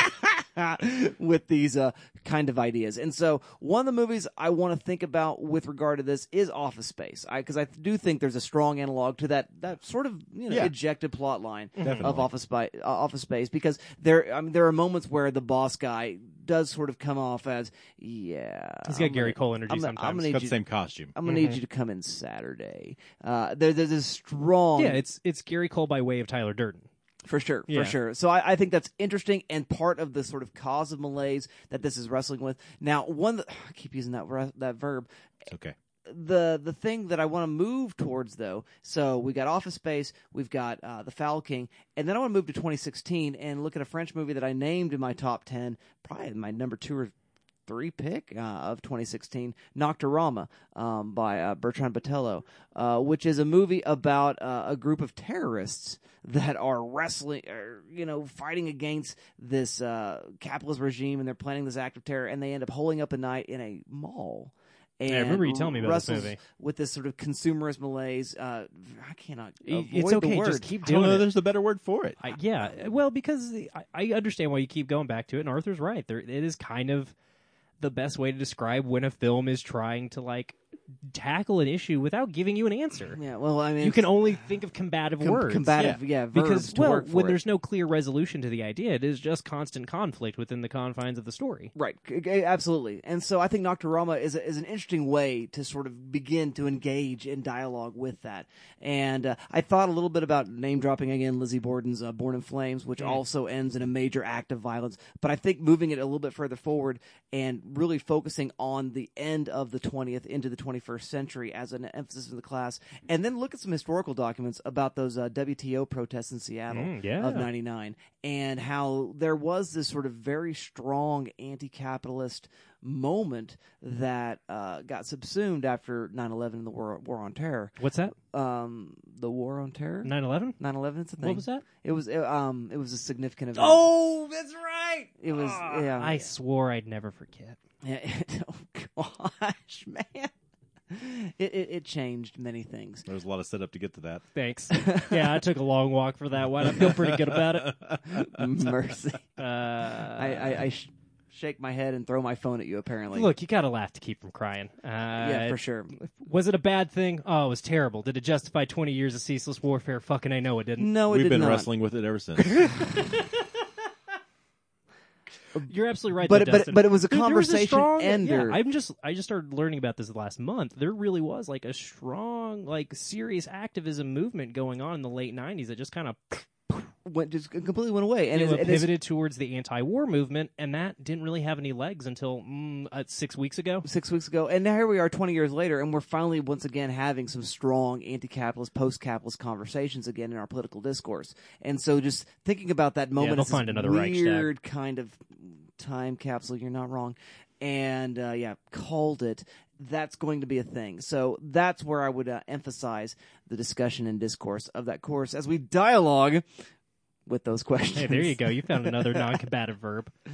With these uh, kind of ideas. And so, one of the movies I want to think about with regard to this is Office Space, because I, do think there's a strong analog to that that sort of you know Yeah. ejected plot line Definitely. of Office Space. Uh, Office Space, because there I mean, there are moments where the boss guy does sort of come off as yeah. He's got I'm Gary gonna- Cole energy I'm sometimes. I'm gonna need Got the same costume. I'm gonna need you to come in Saturday. Uh, there, there's a strong, yeah, it's it's Gary Cole by way of Tyler Durden. For sure, Yeah. for sure. So I, I think that's interesting and part of the sort of cause of malaise that this is wrestling with. Now, one that, *sighs* I keep using that re- that verb. It's okay. The the thing that I want to move towards though, so we got Office Space, we've got uh, the Foul King, and then I want to move to 2016 and look at a French movie that I named in my top 10, probably my number two or three pick uh, of 2016, Nocturama um, by uh, Bertrand Bonello, uh, which is a movie about uh, a group of terrorists that are wrestling, or, you know, fighting against this uh, capitalist regime, and they're planning this act of terror, and they end up holding up a night in a mall. And I remember you telling me about this movie. with this sort of consumerist malaise. Uh, I cannot. It's avoid the okay. word. Just keep I don't doing know. it. There's a better word for it. I, yeah, well, because I, I understand why you keep going back to it, and Arthur's right. There, it is kind of the best way to describe when a film is trying to like tackle an issue without giving you an answer. Yeah, well, I mean, You can only think of combative com- words. combative, yeah, verbs because to well, work for when it. there's no clear resolution to the idea, it is just constant conflict within the confines of the story. Right, c- c- absolutely. And so I think Nocturama is, a, is an interesting way to sort of begin to engage in dialogue with that. And uh, I thought a little bit about name dropping again Lizzie Borden's uh, Born in Flames, which also ends in a major act of violence. But I think moving it a little bit further forward and really focusing on the end of the 20th into the 21st century as an emphasis in the class, and then look at some historical documents about those uh, WTO protests in Seattle Mm, yeah. of '99 and how there was this sort of very strong anti-capitalist moment that uh, got subsumed after 9/11 and the war, war on terror. What's that? Um, the war on terror. 9/11. 9/11 is a thing. What was that? It was it, um it was a significant event. Oh, that's right. It was yeah. I swore I'd never forget. Yeah, *laughs* oh gosh, man. *laughs* It, it it changed many things. There was a lot of setup to get to that. Thanks. *laughs* yeah, I took a long walk for that one. I feel pretty good about it. *laughs* Mercy. Uh, I I, I sh- shake my head and throw my phone at you. Apparently, look, you gotta laugh to keep from crying. Uh, yeah, for sure. Was it a bad thing? Oh, it was terrible. Did it justify 20 years of ceaseless warfare? Fucking, I know it didn't. No, it We've did been not. wrestling with it ever since. Uh, You're absolutely right. But though, it- but but it was a There- there conversation strong, ender. Yeah, I'm just I just started learning about this last month. There really was like a strong, like serious activism movement going on in the late 90s that just kind of Went just completely went away, and you know, it, pivoted towards the anti-war movement, and that didn't really have any legs until mm, uh, six weeks ago. six weeks ago, and now here we are, twenty years later, and we're finally once again having some strong anti-capitalist, post-capitalist conversations again in our political discourse. And so, just thinking about that moment, they'll find another Reichstag. weird kind of time capsule. You're not wrong, and uh, yeah, called it. That's going to be a thing. So that's where I would uh, emphasize the discussion and discourse of that course as we dialogue with those questions. Hey, there you go. You found another non-combative verb. *laughs*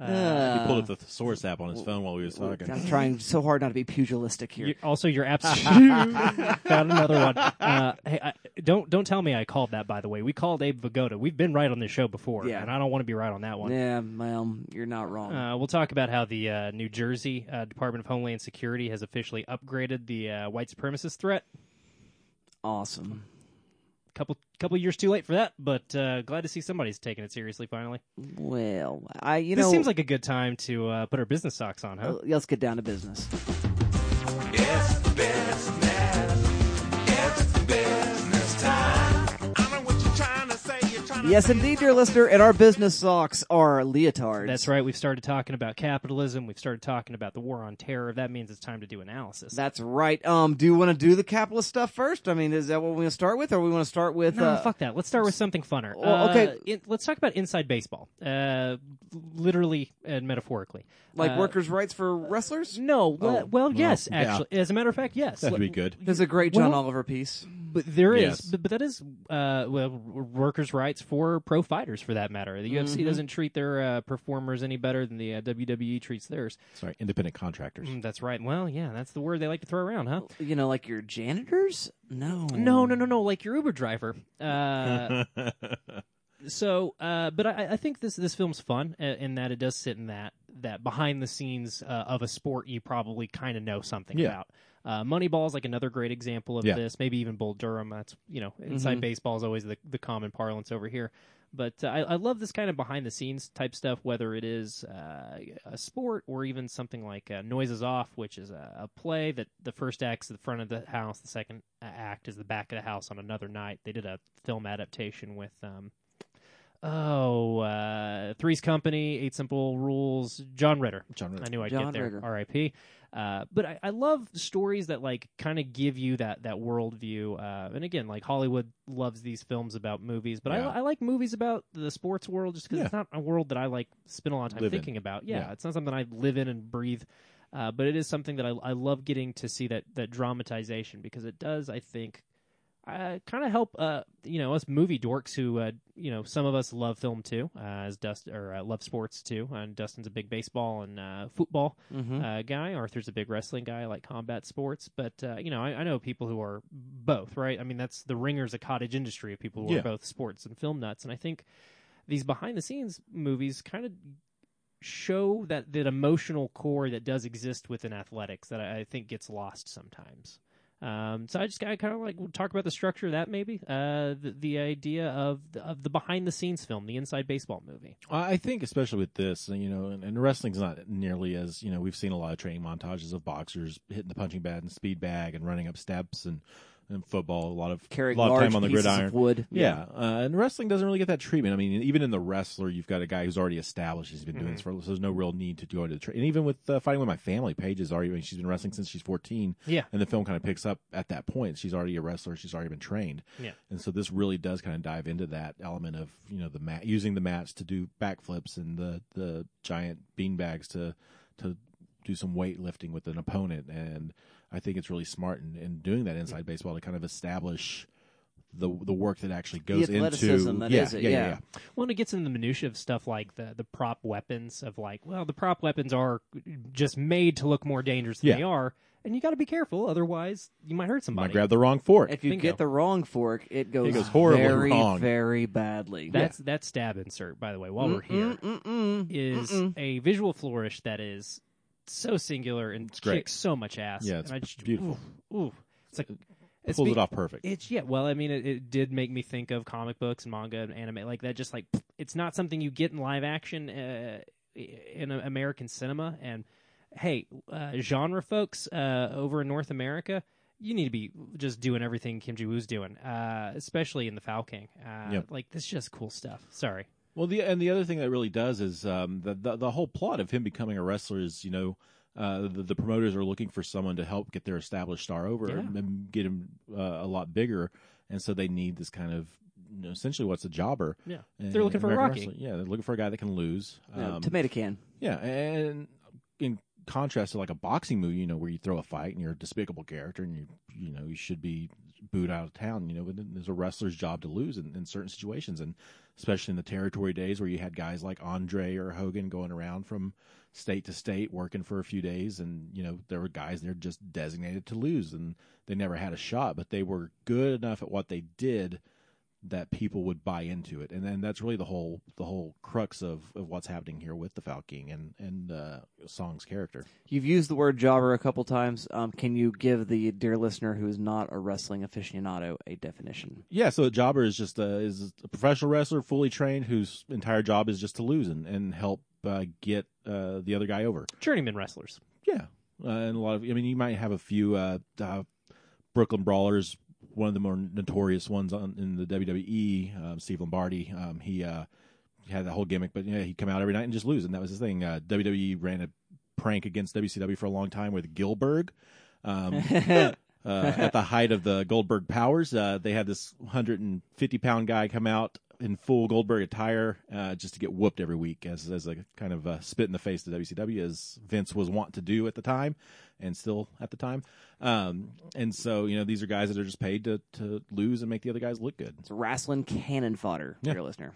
Uh, he pulled up the thesaurus app on his phone while we was talking. I'm trying so hard not to be pugilistic here. You, also, you're absolutely *laughs* *laughs* found another one. Uh, hey, I, don't don't tell me I called that. By the way, we called Abe Vigoda. We've been right on this show before, Yeah. and I don't want to be right on that one. Yeah, well, you're not wrong. Uh, we'll talk about how the uh, New Jersey uh, Department of Homeland Security has officially upgraded the uh, white supremacist threat. awesome. Couple couple years too late for that, but uh, glad to see somebody's taking it seriously finally. Well, I you this know this seems like a good time to uh, put our business socks on, huh? uh, let's get down to business. It's Yes, indeed, dear listener, and our business socks are leotards. That's right. We've started talking about capitalism. We've started talking about the war on terror. That means it's time to do analysis. That's right. Um, do you want to do the capitalist stuff first? I mean, is that what we want to start with, or we want to start with? No, uh, fuck that. Let's start with something funner. Well, okay. Uh, in- let's talk about inside baseball, uh, literally and metaphorically. like Uh, workers' rights for wrestlers. No, well, Oh. well, yes, yeah. actually. As a matter of fact, yes. That'd be good. There's a great John well- Oliver piece. But there is, Yes. but, but that is, uh, well, workers' rights for pro fighters, for that matter. The Mm-hmm. UFC doesn't treat their uh, performers any better than the uh, WWE treats theirs. Sorry, independent contractors. Mm, that's right. Well, yeah, that's the word they like to throw around, huh? You know, like your janitors. No, No, no, no, no. Like your Uber driver. Uh, *laughs* so, uh, but I, I think this this film's fun uh, in that it does sit in that that behind the scenes uh, of a sport you probably kind of know something Yeah. about. Uh, Moneyball is like another great example of Yeah. this. Maybe even Bull Durham. That's you know inside baseball is always the the common parlance over here. But uh, I, I love this kind of behind the scenes type stuff, whether it is uh, a sport or even something like uh, Noises Off, which is a, a play that the first act's the front of the house, the second act is the back of the house on another night. They did a film adaptation with. Um, Oh, uh, Three's Company, Eight Simple Rules, John Ritter. John Ritter. I knew I'd John get there. Ritter. R.I.P. Uh, but I, I love stories that like kind of give you that that worldview. Uh, and again, like Hollywood loves these films about movies, but Yeah. I, I like movies about the sports world just because Yeah. it's not a world that I like spend a lot of time Live in. thinking about. Yeah, Yeah. it's not something I live in and breathe. Uh, but it is something that I, I love getting to see that that dramatization because it does, I think, uh, kind of help uh, you know us movie dorks who uh, you know some of us love film too, uh, as Dust or uh, love sports too. And Dustin's a big baseball and uh, football Mm-hmm. uh, guy. Arthur's a big wrestling guy. I like combat sports, but uh, you know I, I know people who are both. Right? I mean that's the ringer's a cottage industry of people who Yeah. are both sports and film nuts. And I think these behind the scenes movies kind of show that that emotional core that does exist within athletics that I, I think gets lost sometimes. Um, so I just I kind of like talk about the structure of that maybe uh, the the idea of the, of the behind the scenes film, the inside baseball movie. I think, especially with this, you know, and, and wrestling's not nearly as you know. We've seen a lot of training montages of boxers hitting the punching bag and speed bag and running up steps and in football, a lot of Carrying a lot of time on the gridiron. wood. Yeah, Uh, and wrestling doesn't really get that treatment. I mean, even in the wrestler, you've got a guy who's already established. He's been doing this for, so there's no real need to go into the. Tra- and even with uh, fighting with my family, Paige is already. I mean, she's been wrestling since she's 14. Yeah. and the film kind of picks up at that point. She's already a wrestler. She's already been trained. Yeah. and so this really does kind of dive into that element of you know the mat using the mats to do backflips and the the giant bean bags to to do some weightlifting with an opponent. And I think it's really smart in, in doing that inside baseball to kind of establish the the work that actually goes athleticism into that yeah, is it, yeah, yeah. yeah, Well, and it gets into the minutia of stuff like the the prop weapons of like, well, the prop weapons are just made to look more dangerous than Yeah. they are, and you got to be careful, otherwise you might hurt You somebody. might grab the wrong fork. If you Bingo. get the wrong fork, it goes, goes horribly very, wrong. very badly. That's that stab insert, by the way. While we're here, Mm-mm-mm. is Mm-mm. a visual flourish that is so singular and great. kicks so much ass. Yeah, it's just, beautiful. Ooh, ooh. it's like it's Pulls it off perfect. It's yeah. Well, I mean, it, it did make me think of comic books and manga and anime like that. Just like it's not something you get in live action uh, in American cinema. And hey, uh, genre folks uh, over in North America, you need to be just doing everything Kim Jee-woon's doing, uh, especially in the Foul King. Uh, Yep. Like this, is just cool stuff. Sorry. Well, the and the other thing that really does is um, the, the the whole plot of him becoming a wrestler is you know uh, the, the promoters are looking for someone to help get their established star over Yeah. and get him uh, a lot bigger, and so they need this kind of you know, essentially what's a jobber. Yeah, in- they're looking for a Rocky. wrestling. Yeah, they're looking for a guy that can lose. No, Um, tomato can. yeah, and in contrast to like a boxing movie, you know, where you throw a fight and you're a despicable character and you you know you should be booed out of town. You know, there's a wrestler's job to lose in, in certain situations, and especially in the territory days where you had guys like Andre or Hogan going around from state to state working for a few days, and you know there were guys there just designated to lose, and they never had a shot, but they were good enough at what they did that people would buy into it, and then that's really the whole the whole crux of, of what's happening here with the Foul King and and uh, Song's character. You've used the word jobber a couple times. Um, can you give the dear listener who is not a wrestling aficionado a definition? Yeah, so a jobber is just a is a professional wrestler, fully trained, whose entire job is just to lose and and help uh, get uh, the other guy over. Journeyman wrestlers. Yeah, uh, and a lot of I mean, you might have a few uh, uh, Brooklyn Brawlers. One of the more notorious ones on in the WWE, um, Steve Lombardi. Um, he uh, had that whole gimmick, but yeah, he'd come out every night and just lose, and that was his thing. Uh, WWE ran a prank against WCW for a long time with Gillberg. Um, *laughs* uh, at the height of the Goldberg powers, uh, they had this 150 pound guy come out in full Goldberg attire uh, just to get whooped every week as as a kind of uh, spit in the face to WCW, as Vince was wont to do at the time, and still at the time. Um, and so you know these are guys that are just paid to to lose and make the other guys look good. It's wrestling cannon fodder, Yeah. dear listener.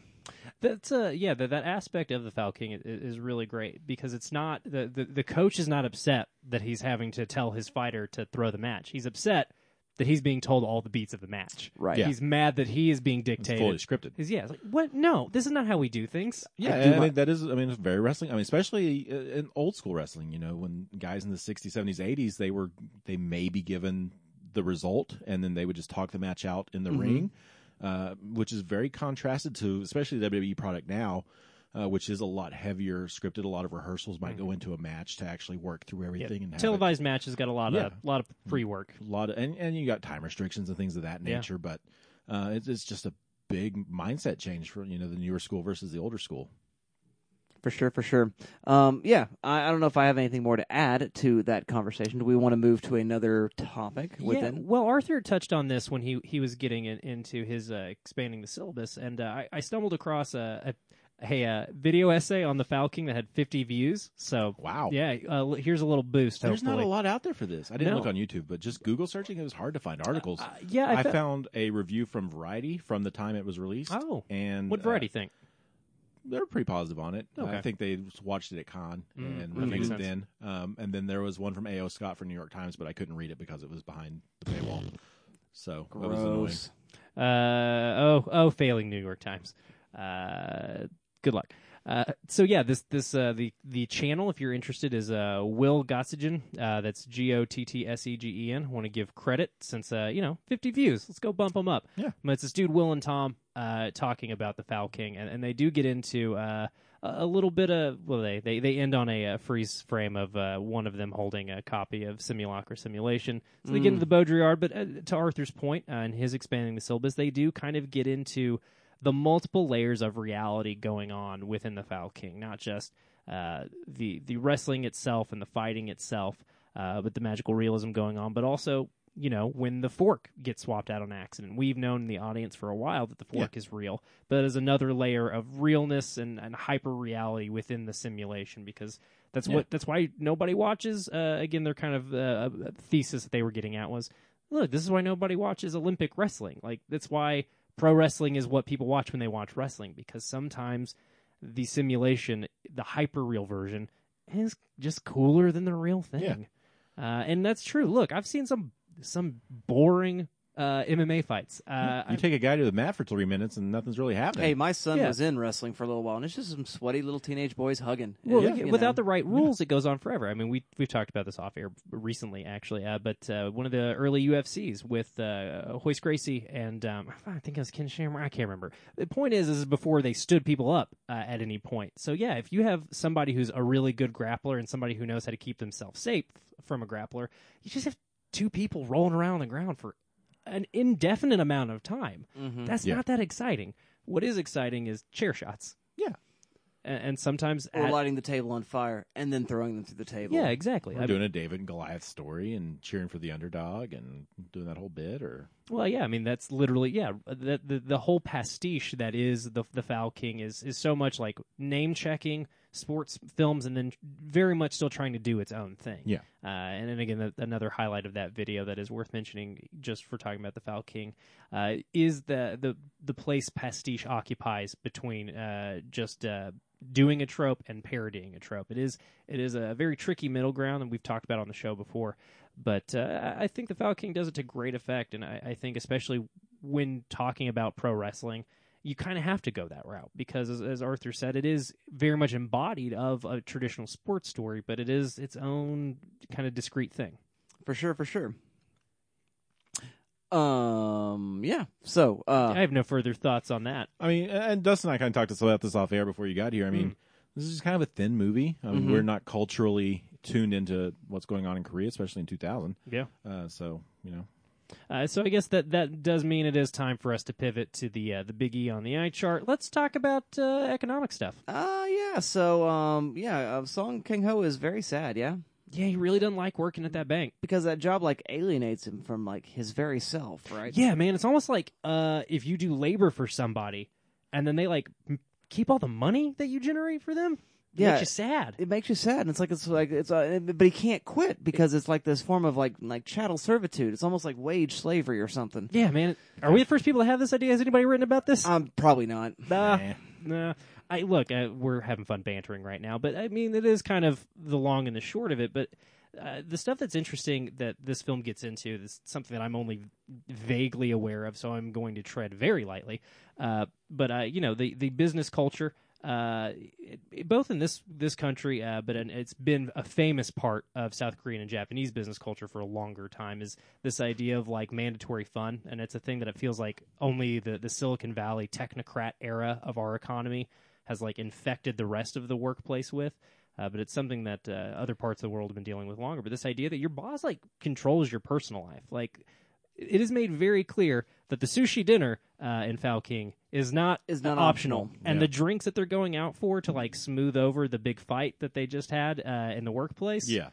That's uh yeah that that aspect of the Foul King is, is really great because it's not the, the the coach is not upset that he's having to tell his fighter to throw the match. He's upset that he's being told all the beats of the match. Right. Yeah. He's mad that he is being It's dictated. fully scripted. He's yeah, it's like what? No, this is not how we do things. Yeah, I do I my- mean, that is. I mean, it's very wrestling. I mean, especially uh, in old school wrestling. You know, when guys in the '60s, '70s, '80s, they were they may be given the result, and then they would just talk the match out in the Mm-hmm. ring, uh, which is very contrasted to especially the WWE product now. Uh, which is a lot heavier scripted. A lot of rehearsals might go into a match to actually work through Yeah. everything and have it- Televised matches got a lot Yeah. of lot of pre work. a lot of and, and you got time restrictions and things of that Yeah. nature. But uh, it's, it's just a big mindset change for you know the newer school versus the older school. For sure, for sure. Um, yeah, I, I don't know if I have anything more to add to that conversation. Do we want to move to another topic Yeah, well, Arthur touched on this when he he was getting in, into his uh, expanding the syllabus, and uh, I, I stumbled across a, a, a uh, video essay on the Foul King that had 50 views. So Wow. yeah, uh, here's a little boost. There's not a lot out there for this. I didn't No. look on YouTube, but just Google searching, it was hard to find articles. Uh, yeah, I, I, fe- found a review from Variety from the time it was released. Oh, and what uh, variety think? they're pretty positive on it. Okay. I think they watched it at Con Mm, and reviewed it then. Um, and then there was one from A.O. Scott for New York Times, but I couldn't read it because it was behind the paywall. So that was annoying. Gross. Uh, oh, oh, failing New York Times. Uh, good luck. Uh, so yeah, this this uh, the the channel, if you're interested, is uh, Will Gottsegen. Uh, that's G O T T S E G E N. Want to give credit since uh, you know 50 views. Let's go bump them up. Yeah. but it's this dude Will and Tom uh, talking about the Foul King, and, and they do get into uh, a, a little bit of well, they they, they end on a, uh freeze frame of uh, one of them holding a copy of Simulacra Simulation. So they get into the Baudrillard, but uh, to Arthur's point uh, and his expanding the syllabus, they do kind of get into the multiple layers of reality going on within the Foul King, not just uh, the the wrestling itself and the fighting itself, uh, but the magical realism going on, but also you know when the fork gets swapped out on accident. We've known in the audience for a while that the fork is real, but there's another layer of realness and, and hyper reality within the simulation because that's what that's why nobody watches. Uh, again, their kind of uh, thesis that they were getting at was, look, this is why nobody watches Olympic wrestling. Like that's why pro wrestling is what people watch when they watch wrestling because sometimes the simulation, the hyper real version, is just cooler than the real thing. Uh, and that's true. Look, I've seen some some boring uh, MMA fights. Uh, You take a guy to the mat for three minutes and nothing's really happening. Hey, my son Yeah. was in wrestling for a little while, and it's just some sweaty little teenage boys hugging. Well, Yeah, without know. the right *laughs* rules, it goes on forever. I mean, we we've talked about this off air recently, actually. Uh, but uh, one of the early UFCs with uh, Royce Gracie and um, I think it was Ken Shamrock. I can't remember. The point is, is before they stood people up uh, at any point. So yeah, if you have somebody who's a really good grappler and somebody who knows how to keep themselves safe from a grappler, you just have two people rolling around on the ground for an indefinite amount of time. Mm-hmm. That's Yeah. not that exciting. What is exciting is chair shots. Yeah. And, and sometimes or at- lighting the table on fire and then throwing them through the table. yeah, exactly. Or I- doing a David and Goliath story and cheering for the underdog and doing that whole bit, or well, yeah. I mean, that's literally yeah. The, the the whole pastiche that is the the Foul King is is so much like name checking sports films and then very much still trying to do its own thing. Yeah. Uh, and then again, the, another highlight of that video that is worth mentioning, just for talking about the Foul King, uh, is the the the place pastiche occupies between uh, just uh, doing a trope and parodying a trope. It is it is a very tricky middle ground, and we've talked about on the show before. But uh, I think the Foul King does it to great effect, and I, I think especially when talking about pro wrestling. You kind of have to go that route because, as, as Arthur said, it is very much embodied of a traditional sports story, but it is its own kind of discrete thing. for sure, for sure. Um, yeah. So, uh, I have no further thoughts on that. I mean, and Dustin and I kind of talked us about this off air before you got here. I mean, Mm. this is kind of a thin movie. I mean, Mhm. we're not culturally tuned into what's going on in Korea, especially in 2000. Yeah. Uh, so you know, Uh, so I guess that that does mean it is time for us to pivot to the uh, the big E on the eye chart. Let's talk about uh, economic stuff. uh, yeah. So, um, yeah, uh, Song Kang Ho is very sad. Yeah. Yeah, he really doesn't like working at that bank. Because that job like alienates him from like his very self, right? Yeah, man, it's almost like uh, if you do labor for somebody, and then they like m- keep all the money that you generate for them. It Yeah. makes you sad. It makes you sad, and it's like it's like it's, uh, but he can't quit because it's like this form of like like chattel servitude. It's almost like wage slavery or something. Yeah, man. Are we the first people to have this idea? Has anybody written about this? Um, probably not. Nah, Nah. nah. I look. Uh, we're having fun bantering right now, but I mean, it is kind of the long and the short of it. But uh, the stuff that's interesting that this film gets into is something that I'm only vaguely aware of, so I'm going to tread very lightly. Uh, but uh, you know, the the business culture. Uh, both in this this country, uh, but it's been a famous part of South Korean and Japanese business culture for a longer time. Is this idea of like mandatory fun, and it's a thing that it feels like only the the Silicon Valley technocrat era of our economy has like infected the rest of the workplace with. Uh, but it's something that uh, other parts of the world have been dealing with longer. But this idea that your boss like controls your personal life, like it is made very clear that the sushi dinner uh, in Foul King is not Is not optional, optional. and Yeah. the drinks that they're going out for to like smooth over the big fight that they just had uh, in the workplace. yeah,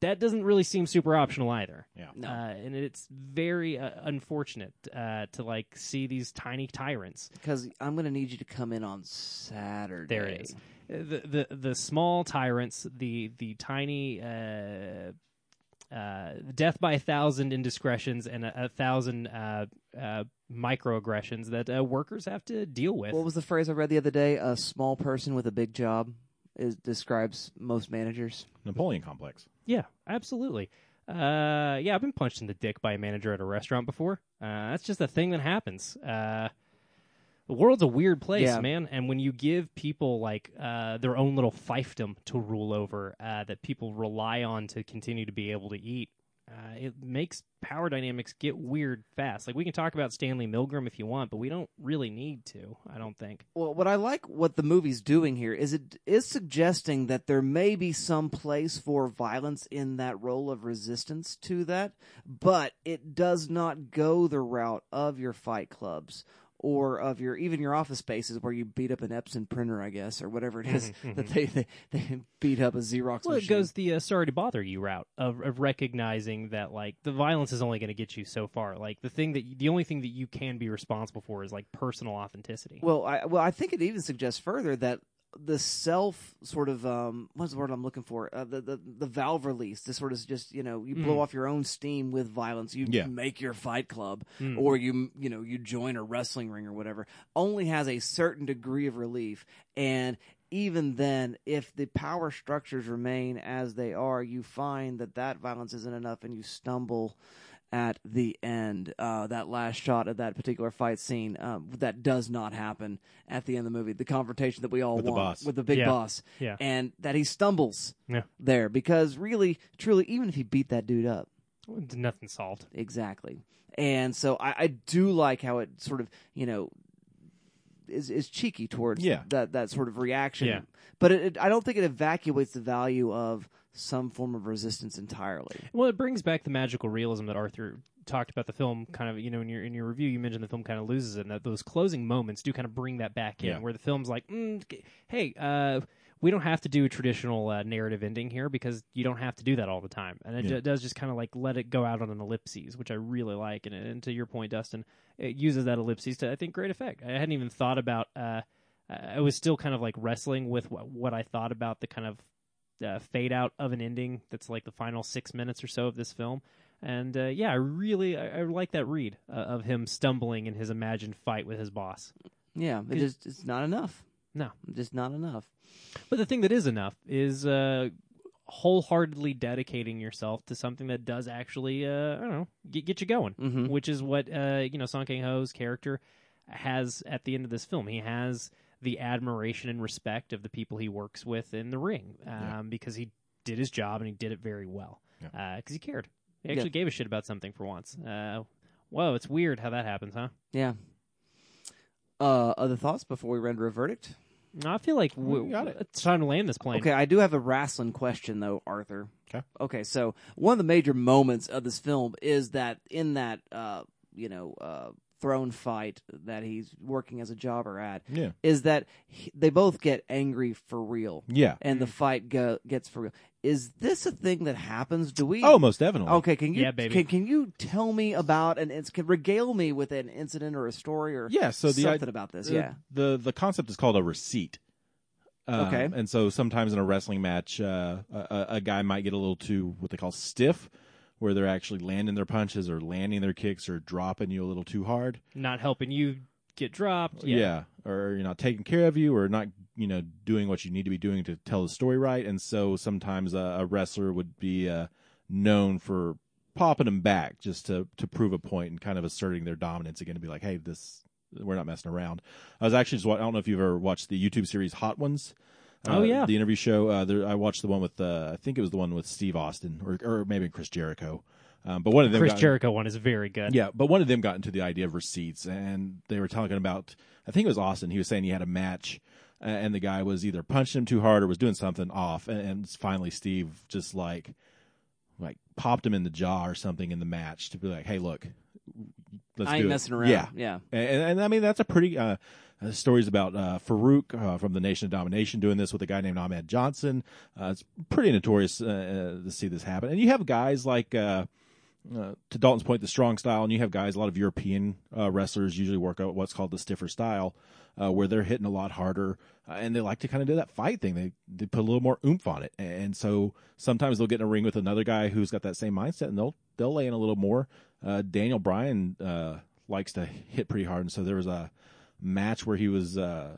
that doesn't really seem super optional either. yeah. No. Uh, and it's very uh, unfortunate uh, to like see these tiny tyrants. Because I'm gonna need you to come in on Saturday. There it is. The the the small tyrants, the the tiny uh, death by a thousand indiscretions and a, a thousand uh, uh, microaggressions that uh, workers have to deal with. What was the phrase I read the other day? A small person with a big job is describes most managers. Napoleon complex. Yeah, absolutely. Uh, yeah, I've been punched in the dick by a manager at a restaurant before. Uh, that's just a thing that happens. The world's a weird place, Yeah. man. And when you give people like uh, their own little fiefdom to rule over, uh, that people rely on to continue to be able to eat, uh, it makes power dynamics get weird fast. Like we can talk about Stanley Milgram if you want, but we don't really need to. I don't think. Well, what I like what the movie's doing here is it is suggesting that there may be some place for violence in that role of resistance to that, but it does not go the route of your fight clubs or of your even your office spaces where you beat up an Epson printer, I guess, or whatever it is that they, they they beat up a Xerox Well, it goes the uh, sorry to bother you route of, of recognizing that like the violence is only going to get you so far. Like the thing that the only thing that you can be responsible for is like personal authenticity. Well, I well, I think it even suggests further that the self sort of um what's the word I'm looking for? Uh, the, the the valve release this sort of just you know you blow off your own steam with violence. You Yeah. make your fight club or you you know you join a wrestling ring or whatever only has a certain degree of relief. And even then if the power structures remain as they are you find that that violence isn't enough and you stumble at the end. Uh, that last shot of that particular fight scene um, that does not happen at the end of the movie. The confrontation that we all With the want boss. with the big Yeah. boss, Yeah. and that he stumbles Yeah. there because really, truly, even if he beat that dude up, Nothing solved. exactly. And so I, I do like how it sort of you know is is cheeky towards Yeah. that that sort of reaction. Yeah. But it, it, I don't think it evacuates the value of some form of resistance entirely. Well, it brings back the magical realism that Arthur talked about the film. Kind of, you know, in your in your review, you mentioned the film kind of loses it, and that those closing moments do kind of bring that back in, Yeah. where the film's like, mm, "Hey, uh, we don't have to do a traditional uh, narrative ending here because you don't have to do that all the time," and it Yeah. ju- does just kind of like let it go out on an ellipses, which I really like. And, and to your point, Dustin, it uses that ellipses to I think great effect. I hadn't even thought about. Uh, I was still kind of like wrestling with what, what I thought about the kind of uh, fade out of an ending that's like the final six minutes or so of this film. And uh, yeah, I really I, I like that read uh, of him stumbling in his imagined fight with his boss. Yeah, it just it's not enough. No, Just not enough. but the thing that is enough is uh, wholeheartedly dedicating yourself to something that does actually uh, I don't know get, get you going, Mhm. which is what uh, you know Song Kang Ho's character has at the end of this film. He has the admiration and respect of the people he works with in the ring um, Yeah. because he did his job and he did it very well because Yeah. he cared. He actually Yeah. gave a shit about something for once. Uh, whoa, it's weird how that happens, huh? Yeah. Uh, other thoughts before we render a verdict? I feel like We we got it. it's time to land this plane. Okay, I do have a wrestling question though, Arthur. Okay. Okay, so one of the major moments of this film is that in that uh, you know, uh, throne fight that he's working as a jobber at Yeah. is that he, they both get angry for real. Yeah. And the fight go, gets for real. Is this a thing that happens? Do we Oh, most definitely. Okay, can you Yeah, baby. Can, can you tell me about and it's can regale me with an incident or a story or Yeah, so the something i- about this? the, yeah. The the concept is called a receipt. Um, Okay. And so sometimes in a wrestling match, uh, a, a- a guy might get a little too what they call stiff, where they're actually landing their punches or landing their kicks or dropping you a little too hard. Not helping you get dropped. Yeah. Or you're not taking care of you or not, you know, doing what you need to be doing to tell the story right. And so sometimes a, a wrestler would be uh, known for popping them back just to, to prove a point and kind of asserting their dominance again to be like, hey, this, we're not messing around. I was actually just, I don't know if you've ever watched the YouTube series Hot Ones. Oh, Uh, yeah. the interview show. Uh, there, I watched the one with, uh, I think it was the one with Steve Austin or, or maybe Chris Jericho. Um, but one of them, Chris got- Jericho one is very good. yeah, but one of them got into the idea of receipts, and they were talking about. I think it was Austin. He was saying he had a match, uh, and the guy was either punching him too hard or was doing something off, and, and finally Steve just like, like popped him in the jaw or something in the match to be like, "Hey, look, let's I do ain't it." around. Yeah, Yeah. and, and I mean that's a pretty uh, uh, stories about uh, Faarooq uh, from the Nation of Domination doing this with a guy named Ahmed Johnson. Uh, it's pretty notorious uh, uh, to see this happen, and you have guys like. To Dalton's point, the strong style, and you have guys, a lot of European wrestlers usually work out what's called the stiffer style, where they're hitting a lot harder, and they like to kind of do that fight thing. They they put a little more oomph on it, and so sometimes they'll get in a ring with another guy who's got that same mindset, and they'll they'll lay in a little more. Daniel Bryan likes to hit pretty hard, and so there was a match where he was uh,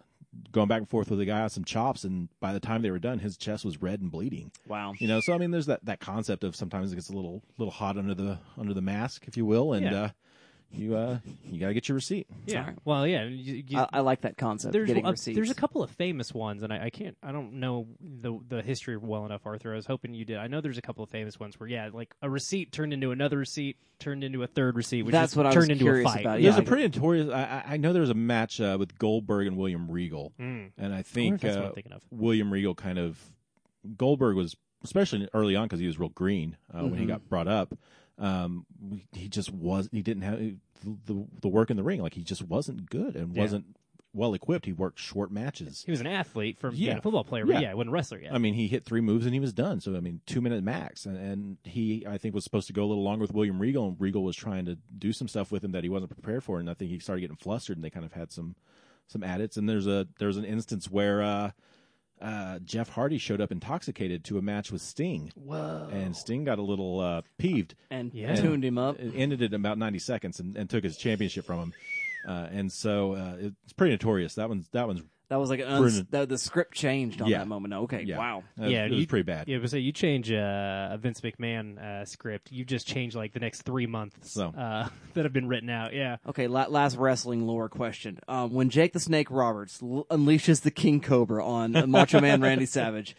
going back and forth with a guy on some chops, and by the time they were done, his chest was red and bleeding. Wow. You know, so I mean, there's that, that concept of sometimes it gets a little little hot under the under the mask, if you will, and Yeah. uh, you uh you got to get your receipt. Yeah. Alright. Well, yeah. You, you, I, I like that concept. there's getting a, receipts. there's a couple of famous ones, and I, I can't I don't know the the history well enough, Arthur. I was hoping you did. I know there's a couple of famous ones where yeah, like a receipt turned into another receipt, turned into a third receipt, which That's is what I was turned into curious a fight. about, There's Yeah, a I- pretty notorious. I, I- I know there was a match uh, with Goldberg and William Regal, Mm. and I I think if that's what uh, I'm thinking of. William Regal kind of Goldberg was especially early on because he was real green uh, when he Mhm. got brought up. Um, he just was. He didn't have the the work in the ring. Like he just wasn't good and Yeah. wasn't well equipped. He worked short matches. He was an athlete from being Yeah. a football player, but Yeah. yeah, wasn't a wrestler yet. I mean, he hit three moves and he was done. So I mean, two minute max. And, and he, I think, was supposed to go a little longer with William Regal, and Regal was trying to do some stuff with him that he wasn't prepared for. And I think he started getting flustered, and they kind of had some some adits. And there's a there's an instance where uh, uh, Jeff Hardy showed up intoxicated to a match with Sting, Whoa. and Sting got a little uh, peeved. and Yeah. tuned him up. It ended it in about 90 seconds and, and took his championship from him. Uh, and so uh, it's pretty notorious. That one's that one's That was like an uns- an- the, the script changed on Yeah. that moment. Okay, yeah, wow. Uh, Yeah, it was you- pretty bad. Yeah, but say you change uh, a Vince McMahon uh, script, you just change like the next three months So. uh, *laughs* that have been written out. Yeah, Okay, la- last wrestling lore question. Um, when Jake the Snake Roberts l- unleashes the King Cobra on Macho Man Randy Savage,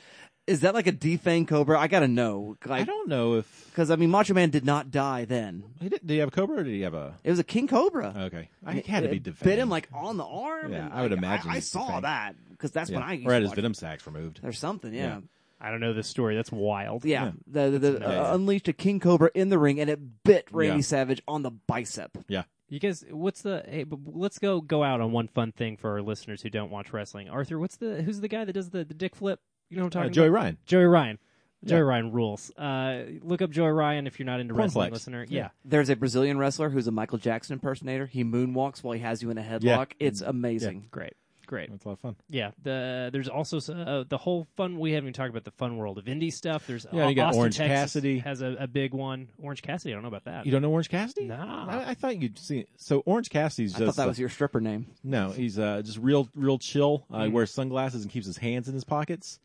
is that like a defanged cobra? I gotta know. I don't know if because I mean, Macho Man did not die then. he did. Did he have a cobra or did he have a? It was a King Cobra. Okay, I had to be It defended. Bit him like on the arm. Yeah, and, I would like, imagine I, I saw defanged. that because that's yeah. when I used or had to his watch venom sacs removed. There's something, yeah. Yeah. I don't know this story. That's wild. Yeah, Yeah. the, the, the, Yeah. uh, unleashed a king cobra in the ring, and it bit Randy Yeah. Savage on the bicep. Yeah, You guys, what's the? Hey, but let's go go out on one fun thing for our listeners who don't watch wrestling. Arthur, what's the? Who's the guy that does the, the dick flip? You know what I'm uh, talking Joey about? Ryan. Joey Ryan. Joey Yeah. Ryan rules. Uh, look up Joey Ryan if you're not into wrestling, listener. Yeah. Yeah. There's a Brazilian wrestler who's a Michael Jackson impersonator. He moonwalks while he has you in a headlock. Yeah. It's amazing. great, great. That's a lot of fun. Yeah, the there's also uh, the whole fun. We haven't even talked about the fun world of indie stuff. There's Yeah, you got Austin, Orange Texas Cassidy. has a, a big one. Orange Cassidy, I don't know about that. You don't know Orange Cassidy? Nah. I, I thought you'd see. So Orange Cassidy's I just thought that uh, was your stripper name. no. He's uh, just real, real chill. Uh, Mm. He wears sunglasses and keeps his hands in his pockets.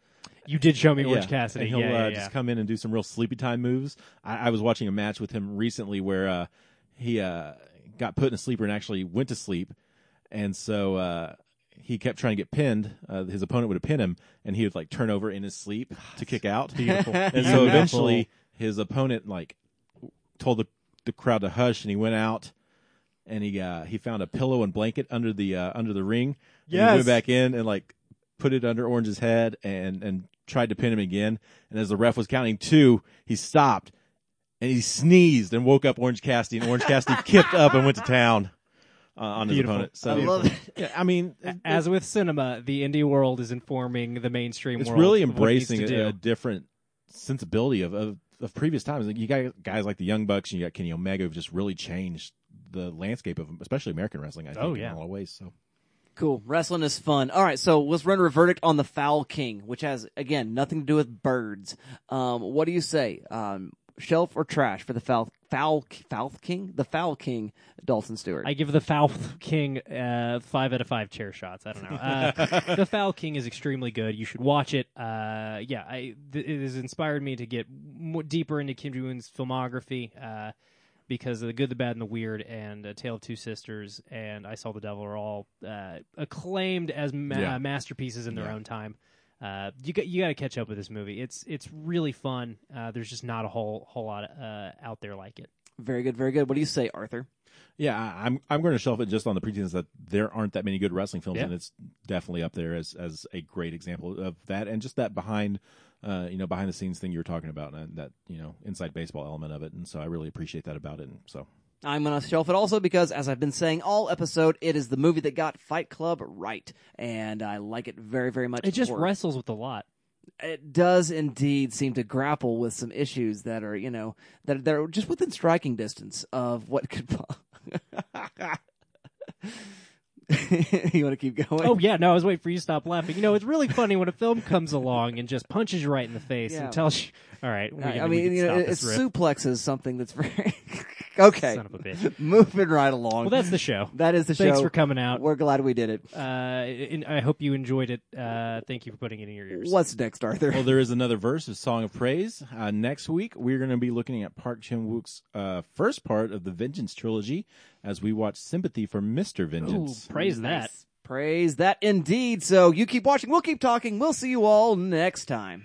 You did show me Orange Yeah. Cassidy. And he'll yeah, uh, yeah. just come in and do some real sleepy time moves. I, I was watching a match with him recently where uh, he uh, got put in a sleeper and actually went to sleep, and so uh, he kept trying to get pinned. Uh, his opponent would have pinned him, and he would like turn over in his sleep to kick out. *laughs* Beautiful. *laughs* and so eventually, his opponent like told the the crowd to hush, and he went out. And he uh, he found a pillow and blanket under the uh, under the ring. And he Yes. went back in and like put it under Orange's head and and tried to pin him again. And as the ref was counting two, he stopped and he sneezed and woke up Orange Cassidy. And Orange Cassidy *laughs* kicked up and went to town uh, on his opponent. So I love it. Yeah, I mean, As with cinema, the indie world is informing the mainstream world. it's world. really of what it needs embracing a, a different sensibility of, of of previous times. Like you got guys like the Young Bucks and you got Kenny Omega who've just really changed the landscape of especially American wrestling. I think Oh, in yeah. a lot of ways. So Cool. Wrestling is fun. All right, so let's render a verdict on the Foul King, which has again nothing to do with birds. Um, what do you say? Um, shelf or trash for the Foul Foul Foul King? The Foul King, Dalton Stewart. I give the Foul King uh, five out of five chair shots. I don't know. Uh, *laughs* the Foul King is extremely good. You should watch it. Uh, yeah, I, th- it has inspired me to get more, deeper into Kim Jee-woon's filmography uh, because of the good, the bad, and the weird, and A Tale of Two Sisters, and I Saw the Devil are all uh, acclaimed as ma- Yeah. masterpieces in their Yeah. own time. Uh, you got you got to catch up with this movie. It's it's really fun. Uh, there's just not a whole whole lot uh, out there like it. very good, very good. What do you say, Arthur? Yeah, I- I'm I'm going to shelf it just on the pretense that there aren't that many good wrestling films, Yeah. and it's definitely up there as as a great example of that, and just that behind, uh, you know, behind the scenes thing you were talking about, and that you know inside baseball element of it, and so I really appreciate that about it. And so I'm going to shelf it also because, as I've been saying all episode, it is the movie that got Fight Club right, and I like it very, very much. It just for- wrestles with a lot. it does indeed seem to grapple with some issues that are, you know, that that are just within striking distance of what could. *laughs* *laughs* you want to keep going? Oh yeah, no, I was waiting for you to stop laughing. You know, it's really funny when a film comes along and just punches you right in the face Yeah. and tells you All right. we I, can- I we mean, can you know, stop it, this riff. suplexes something that's very *laughs* okay. Son of a bitch. *laughs* Moving right along. Well, that's the show. that is the show. Thanks for coming out. We're glad we did it. Uh, and I hope you enjoyed it. Uh, thank you for putting it in your ears. What's next, Arthur? Well, there is another verse of Song of Praise. Uh, next week, we're going to be looking at Park Chan Wook's uh, first part of the Vengeance trilogy as we watch Sympathy for Mr. Ooh, Vengeance. praise that. Praise that indeed. So you keep watching. We'll keep talking. We'll see you all next time.